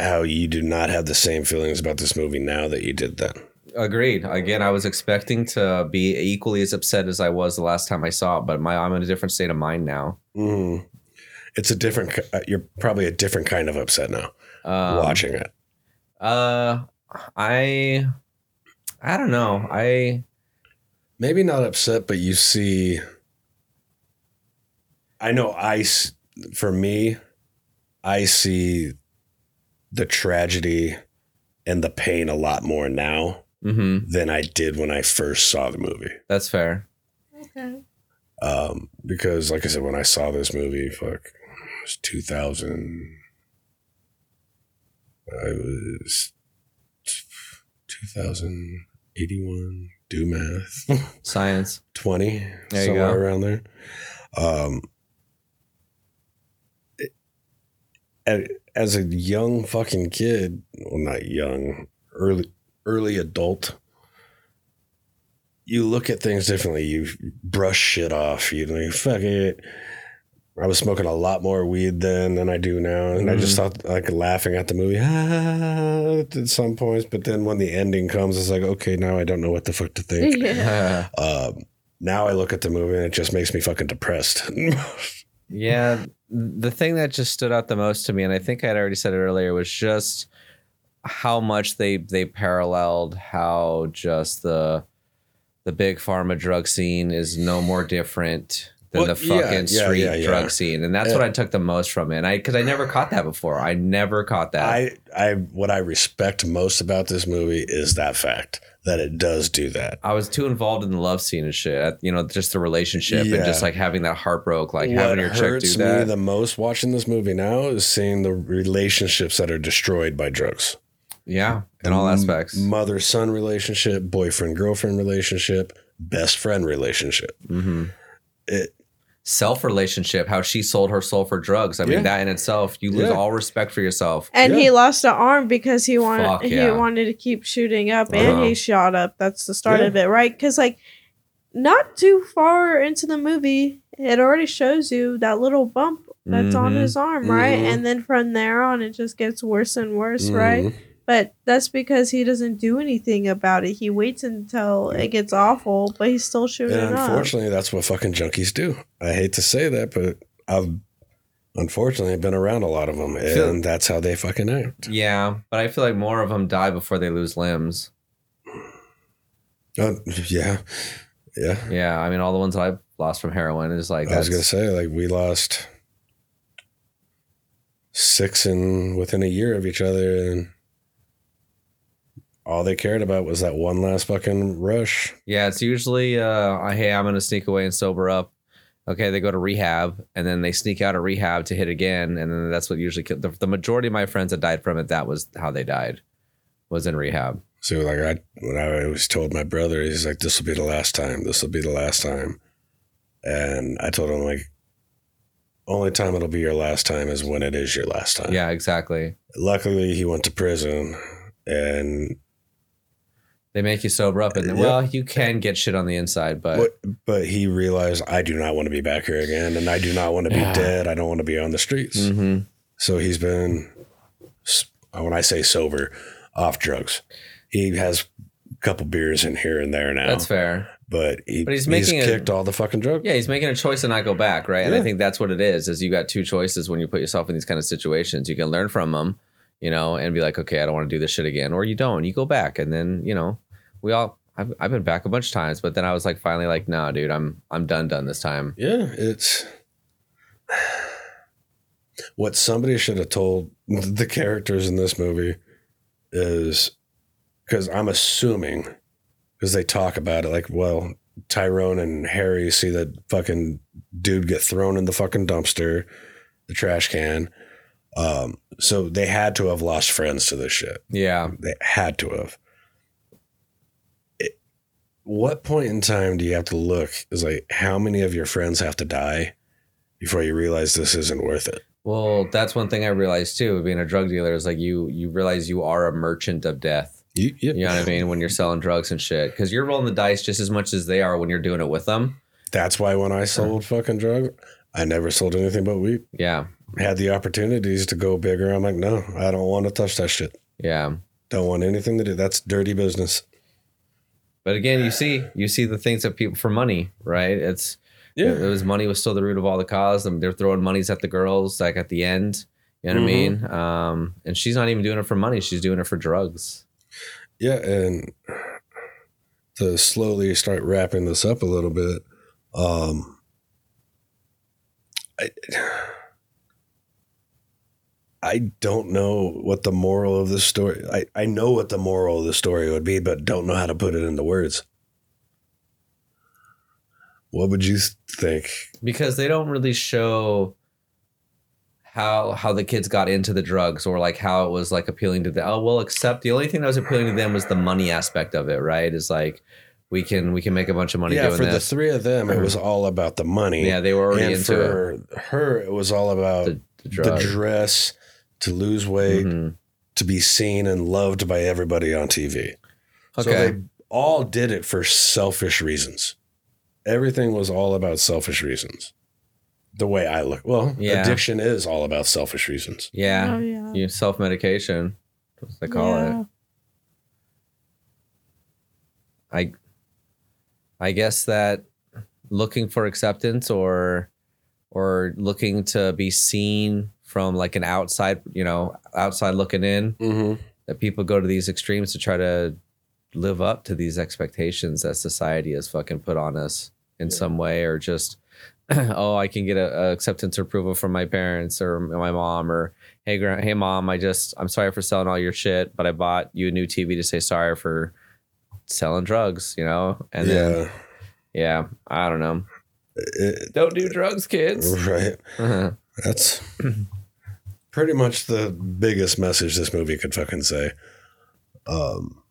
how you do not have the same feelings about this movie now that you did then. Agreed. Again, I was expecting to be equally as upset as I was the last time I saw it, but my I'm in a different state of mind now. Mm. It's a different. uh, You're probably a different kind of upset now Um, watching it. Uh, I, I don't know. I Maybe not upset, but you see. I know I, for me, I see the tragedy and the pain a lot more now Mm-hmm. than I did when I first saw the movie. That's fair. Okay. Um, because like I said, when I saw this movie, fuck, it was 2000. I was 2081. Do math. Science. 20 There you somewhere go. around there um it- a- as a young fucking kid well not young early early adult you look at things differently you brush shit off you know fuck it I was smoking a lot more weed then than I do now, and I just thought like laughing at the movie ah, at some points. But then when the ending comes, it's like okay, now I don't know what the fuck to think. Yeah. Um, now I look at the movie and it just makes me fucking depressed. Yeah, the thing that just stood out the most to me, and I think I'd already said it earlier, was just how much they they paralleled how just the the big pharma drug scene is no more different than Well, the fucking yeah, street yeah, yeah. drug scene, and that's what I took the most from it. And I because I never caught that before. I never caught that. I, I, what I respect most about this movie is that fact that it does do that. I was too involved in the love scene and shit. You know, just the relationship Yeah. and just like having that heartbroke, like what having your chick hurts do me that. the most watching this movie now is seeing the relationships that are destroyed by drugs. yeah, in all aspects. Mother son relationship, boyfriend girlfriend relationship, best friend relationship. Mm-hmm. It self relationship, how she sold her soul for drugs. I mean, Yeah. that in itself, you lose Yeah. all respect for yourself. And Yeah. he lost an arm because he wanted Fuck he wanted to keep shooting up, Uh-huh. and he shot up. That's the start Yeah. of it, right? Because like, not too far into the movie, it already shows you that little bump that's on Mhm. his arm, right? Mhm. And then from there on, it just gets worse and worse, right? But that's because he doesn't do anything about it. He waits until it gets awful, but he's still shooting And up. unfortunately, that's what fucking junkies do. I hate to say that, but I've unfortunately been around a lot of them, and Feel- that's how they fucking act. Yeah, but I feel like more of them die before they lose limbs. Uh, yeah, yeah. Yeah, I mean, all the ones I've lost from heroin is like I was gonna say, like, we lost six in within a year of each other, and all they cared about was that one last fucking rush. yeah. It's usually uh, hey, I'm gonna sneak away and sober up. Okay, they go to rehab and then they sneak out of rehab to hit again, and then that's what usually the, the majority of my friends that died from it. That was how they died, was in rehab. So, like, I when I always told my brother, he's like, "This will be the last time. This will be the last time," and I told him like. Only time it'll be your last time is when it is your last time. Yeah, exactly. Luckily, he went to prison, and They make you sober up, and then, Yeah. well, you can get shit on the inside, but but but he realized I do not want to be back here again, and I do not want to be Yeah. dead. I don't want to be on the streets. Mhm. So he's been, when I say sober, off drugs. He has a couple beers in here and there now. that's fair. But, he, But he's he's making a- kicked all the fucking drugs. Yeah, he's making a choice to not go back, right? And I think that's what it is. Is you got two choices when you put yourself in these kind of situations. You can learn from them, you know, and be like, okay, I don't want to do this shit again, or you don't. You go back, and then you know, we all. I've, I've been back a bunch of times, but then I was like, finally, like, nah, dude, I'm I'm done, done this time. Yeah, it's what somebody should have told the characters in this movie is because I'm assuming because they talk about it like, well, Tyrone and Harry see that fucking dude get thrown in the fucking dumpster, the trash can. Um, so they had to have lost friends to this shit. Yeah, They had to have. It, what point in time do you have to look? Is like how many of your friends have to die before you realize this isn't worth it? well, that's one thing I realized too. Being a drug dealer is like you you realize you are a merchant of death. You, you, You know what I mean? When you're selling drugs and shit, because you're rolling the dice just as much as they are when you're doing it with them. That's why when I sold fucking drugs, I never sold anything but weed. Yeah, Had the opportunities to go bigger. I'm like, no, I don't want to touch that shit. yeah. Don't want anything to do. That's dirty business. But again, you see, you see the things that people for money, right? It's Yeah. it was money was still the root of all the cause. I mean, they're throwing monies at the girls, like at the end. You know what I Mhm. mean? Um, and she's not even doing it for money; she's doing it for drugs. Yeah, and to slowly start wrapping this up a little bit, um, I, I don't know what the moral of the story. I, I know what the moral of the story would be, but don't know how to put it into words. What would you think? because they don't really show how how the kids got into the drugs or like how it was like appealing to them. Oh well, except the only thing that was appealing to them was the money aspect of it, right? Is like we can we can make a bunch of money yeah, doing for this. the three of them, it mm-hmm. was all about the money. yeah, they were already and into it. for her, it was all about The, the, the dress, to lose weight, Mhm. to be seen and loved by everybody on TV. So they all did it for selfish reasons. Everything was all about selfish reasons. The way I look, well, Yeah. addiction is all about selfish reasons. yeah, Oh yeah. you self medication. What they call Yeah. it. I I guess that looking for acceptance or or looking to be seen from like an outside, you know, outside looking in, Mm-hmm. that people go to these extremes to try to live up to these expectations that society has fucking put on us in some way or just oh i can get a, a acceptance or approval from my parents or my mom or hey gra- hey mom i just i'm sorry for selling all your shit but i bought you a new tv to say sorry for selling drugs you know? And yeah, then yeah. i don't know. It- don't do drugs kids. Right. That's pretty much the biggest message this movie could fucking say. Um,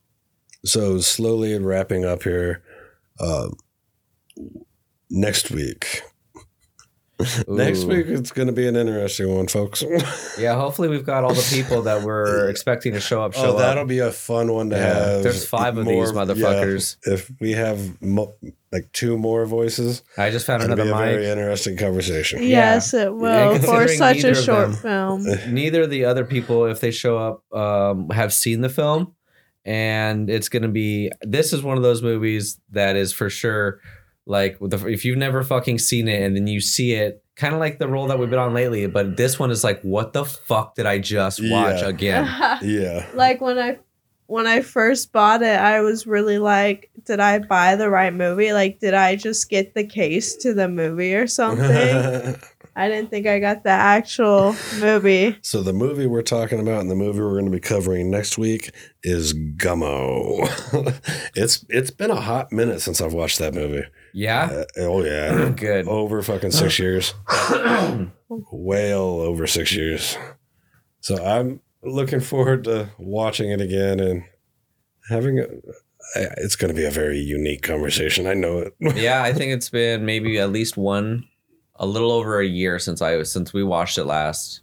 so slowly wrapping up here. Um, next week. Next week it's going to be an interesting one, folks. yeah hopefully we've got all the people that we're expecting to show up show oh, that'll up be a fun one to Yeah, have. there's five of these motherfuckers. yeah, if we have mo- like two more voices, i just found it'll be another a mic very interesting conversation. Yes, it will for such neither a of short them- film. neither of the other people, if they show up, um, have seen the film, and it's going to be. This is one of those movies that is for sure like the, if you've never fucking seen it and then you see it, kind of like the role that we've been on lately. But this one is like, what the fuck did I just watch Yeah. again? Yeah. like when I when I first bought it, I was really like, did I buy the right movie? Like, did I just get the case to the movie or something? I didn't think I got the actual movie. So the movie we're talking about and the movie we're going to be covering next week is Gummo. it's it's been a hot minute since I've watched that movie. Yeah, Uh, oh yeah, good. over fucking six years, well over six years. So I'm looking forward to watching it again and having a. I- It's going to be a very unique conversation. I know it. yeah, I think it's been maybe at least one, a little over a year since I was since we watched it last.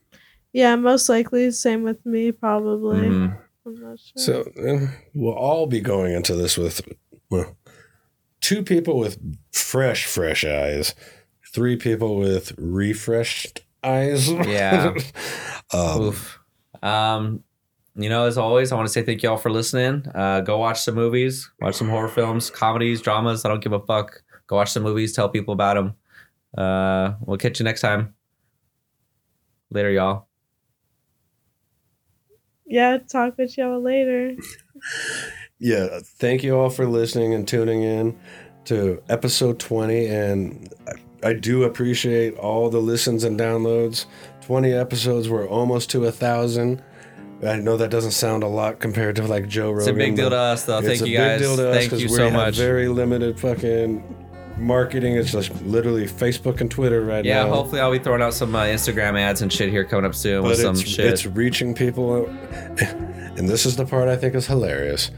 Yeah, most likely same with me, probably. Mhm. I'm not sure. So we'll all be going into this with well, two people with fresh, fresh eyes, three people with refreshed eyes. Yeah. um, Oof. Um, you know, as always, I want to say thank you all for listening. Uh, go watch some movies, watch some horror films, comedies, dramas. I don't give a fuck. Go watch some movies. Tell people about them. Uh, we'll catch you next time. Later, y'all. yeah, talk with y'all later. yeah, thank you all for listening and tuning in to episode 20. And I, I do appreciate all the listens and downloads. 20 episodes, we're almost to a thousand. I know that doesn't sound a lot compared to like Joe Rogan. It's a big deal to us, though. it's Thank a you big guys. deal to us Thank 'cause you we so have much. Very limited fucking marketing. It's just literally Facebook and Twitter right Yeah, now. Yeah, hopefully I'll be throwing out some uh, Instagram ads and shit here coming up soon but with some shit. it's reaching people, and this is the part I think is hilarious.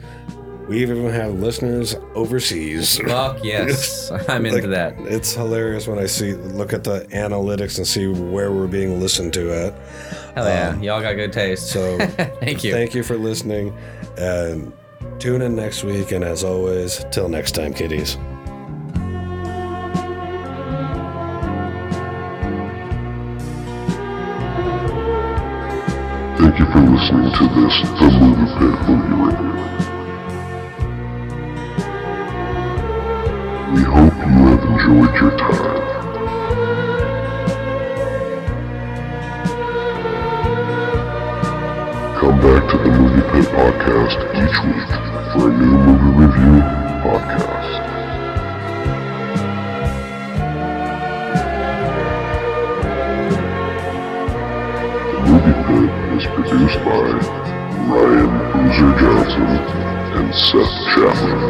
We even have listeners overseas. Fuck yes, I'm into Like, that. It's hilarious when I see look at the analytics and see where we're being listened to at. Hell yeah, Um, y'all got good taste. So thank you. Thank you for listening, and tune in next week. And as always, till next time, kiddies. You for listening to this The Movie Pit Movie Review. We hope you have enjoyed your time. Come back to the Movie Pit Podcast each week for a new movie review podcast. Produced by Ryan Boozer Johnson and Seth Chapman.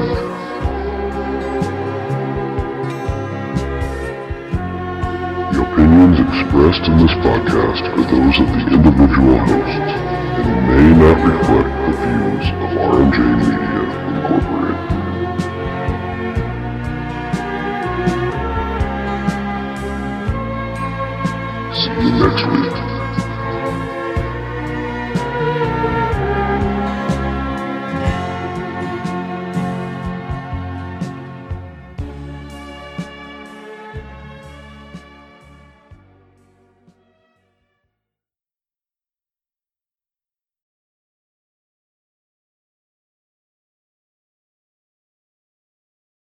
The opinions expressed in this podcast are those of the individual hosts and may not reflect the views of RMJ Media Incorporated. See you next week.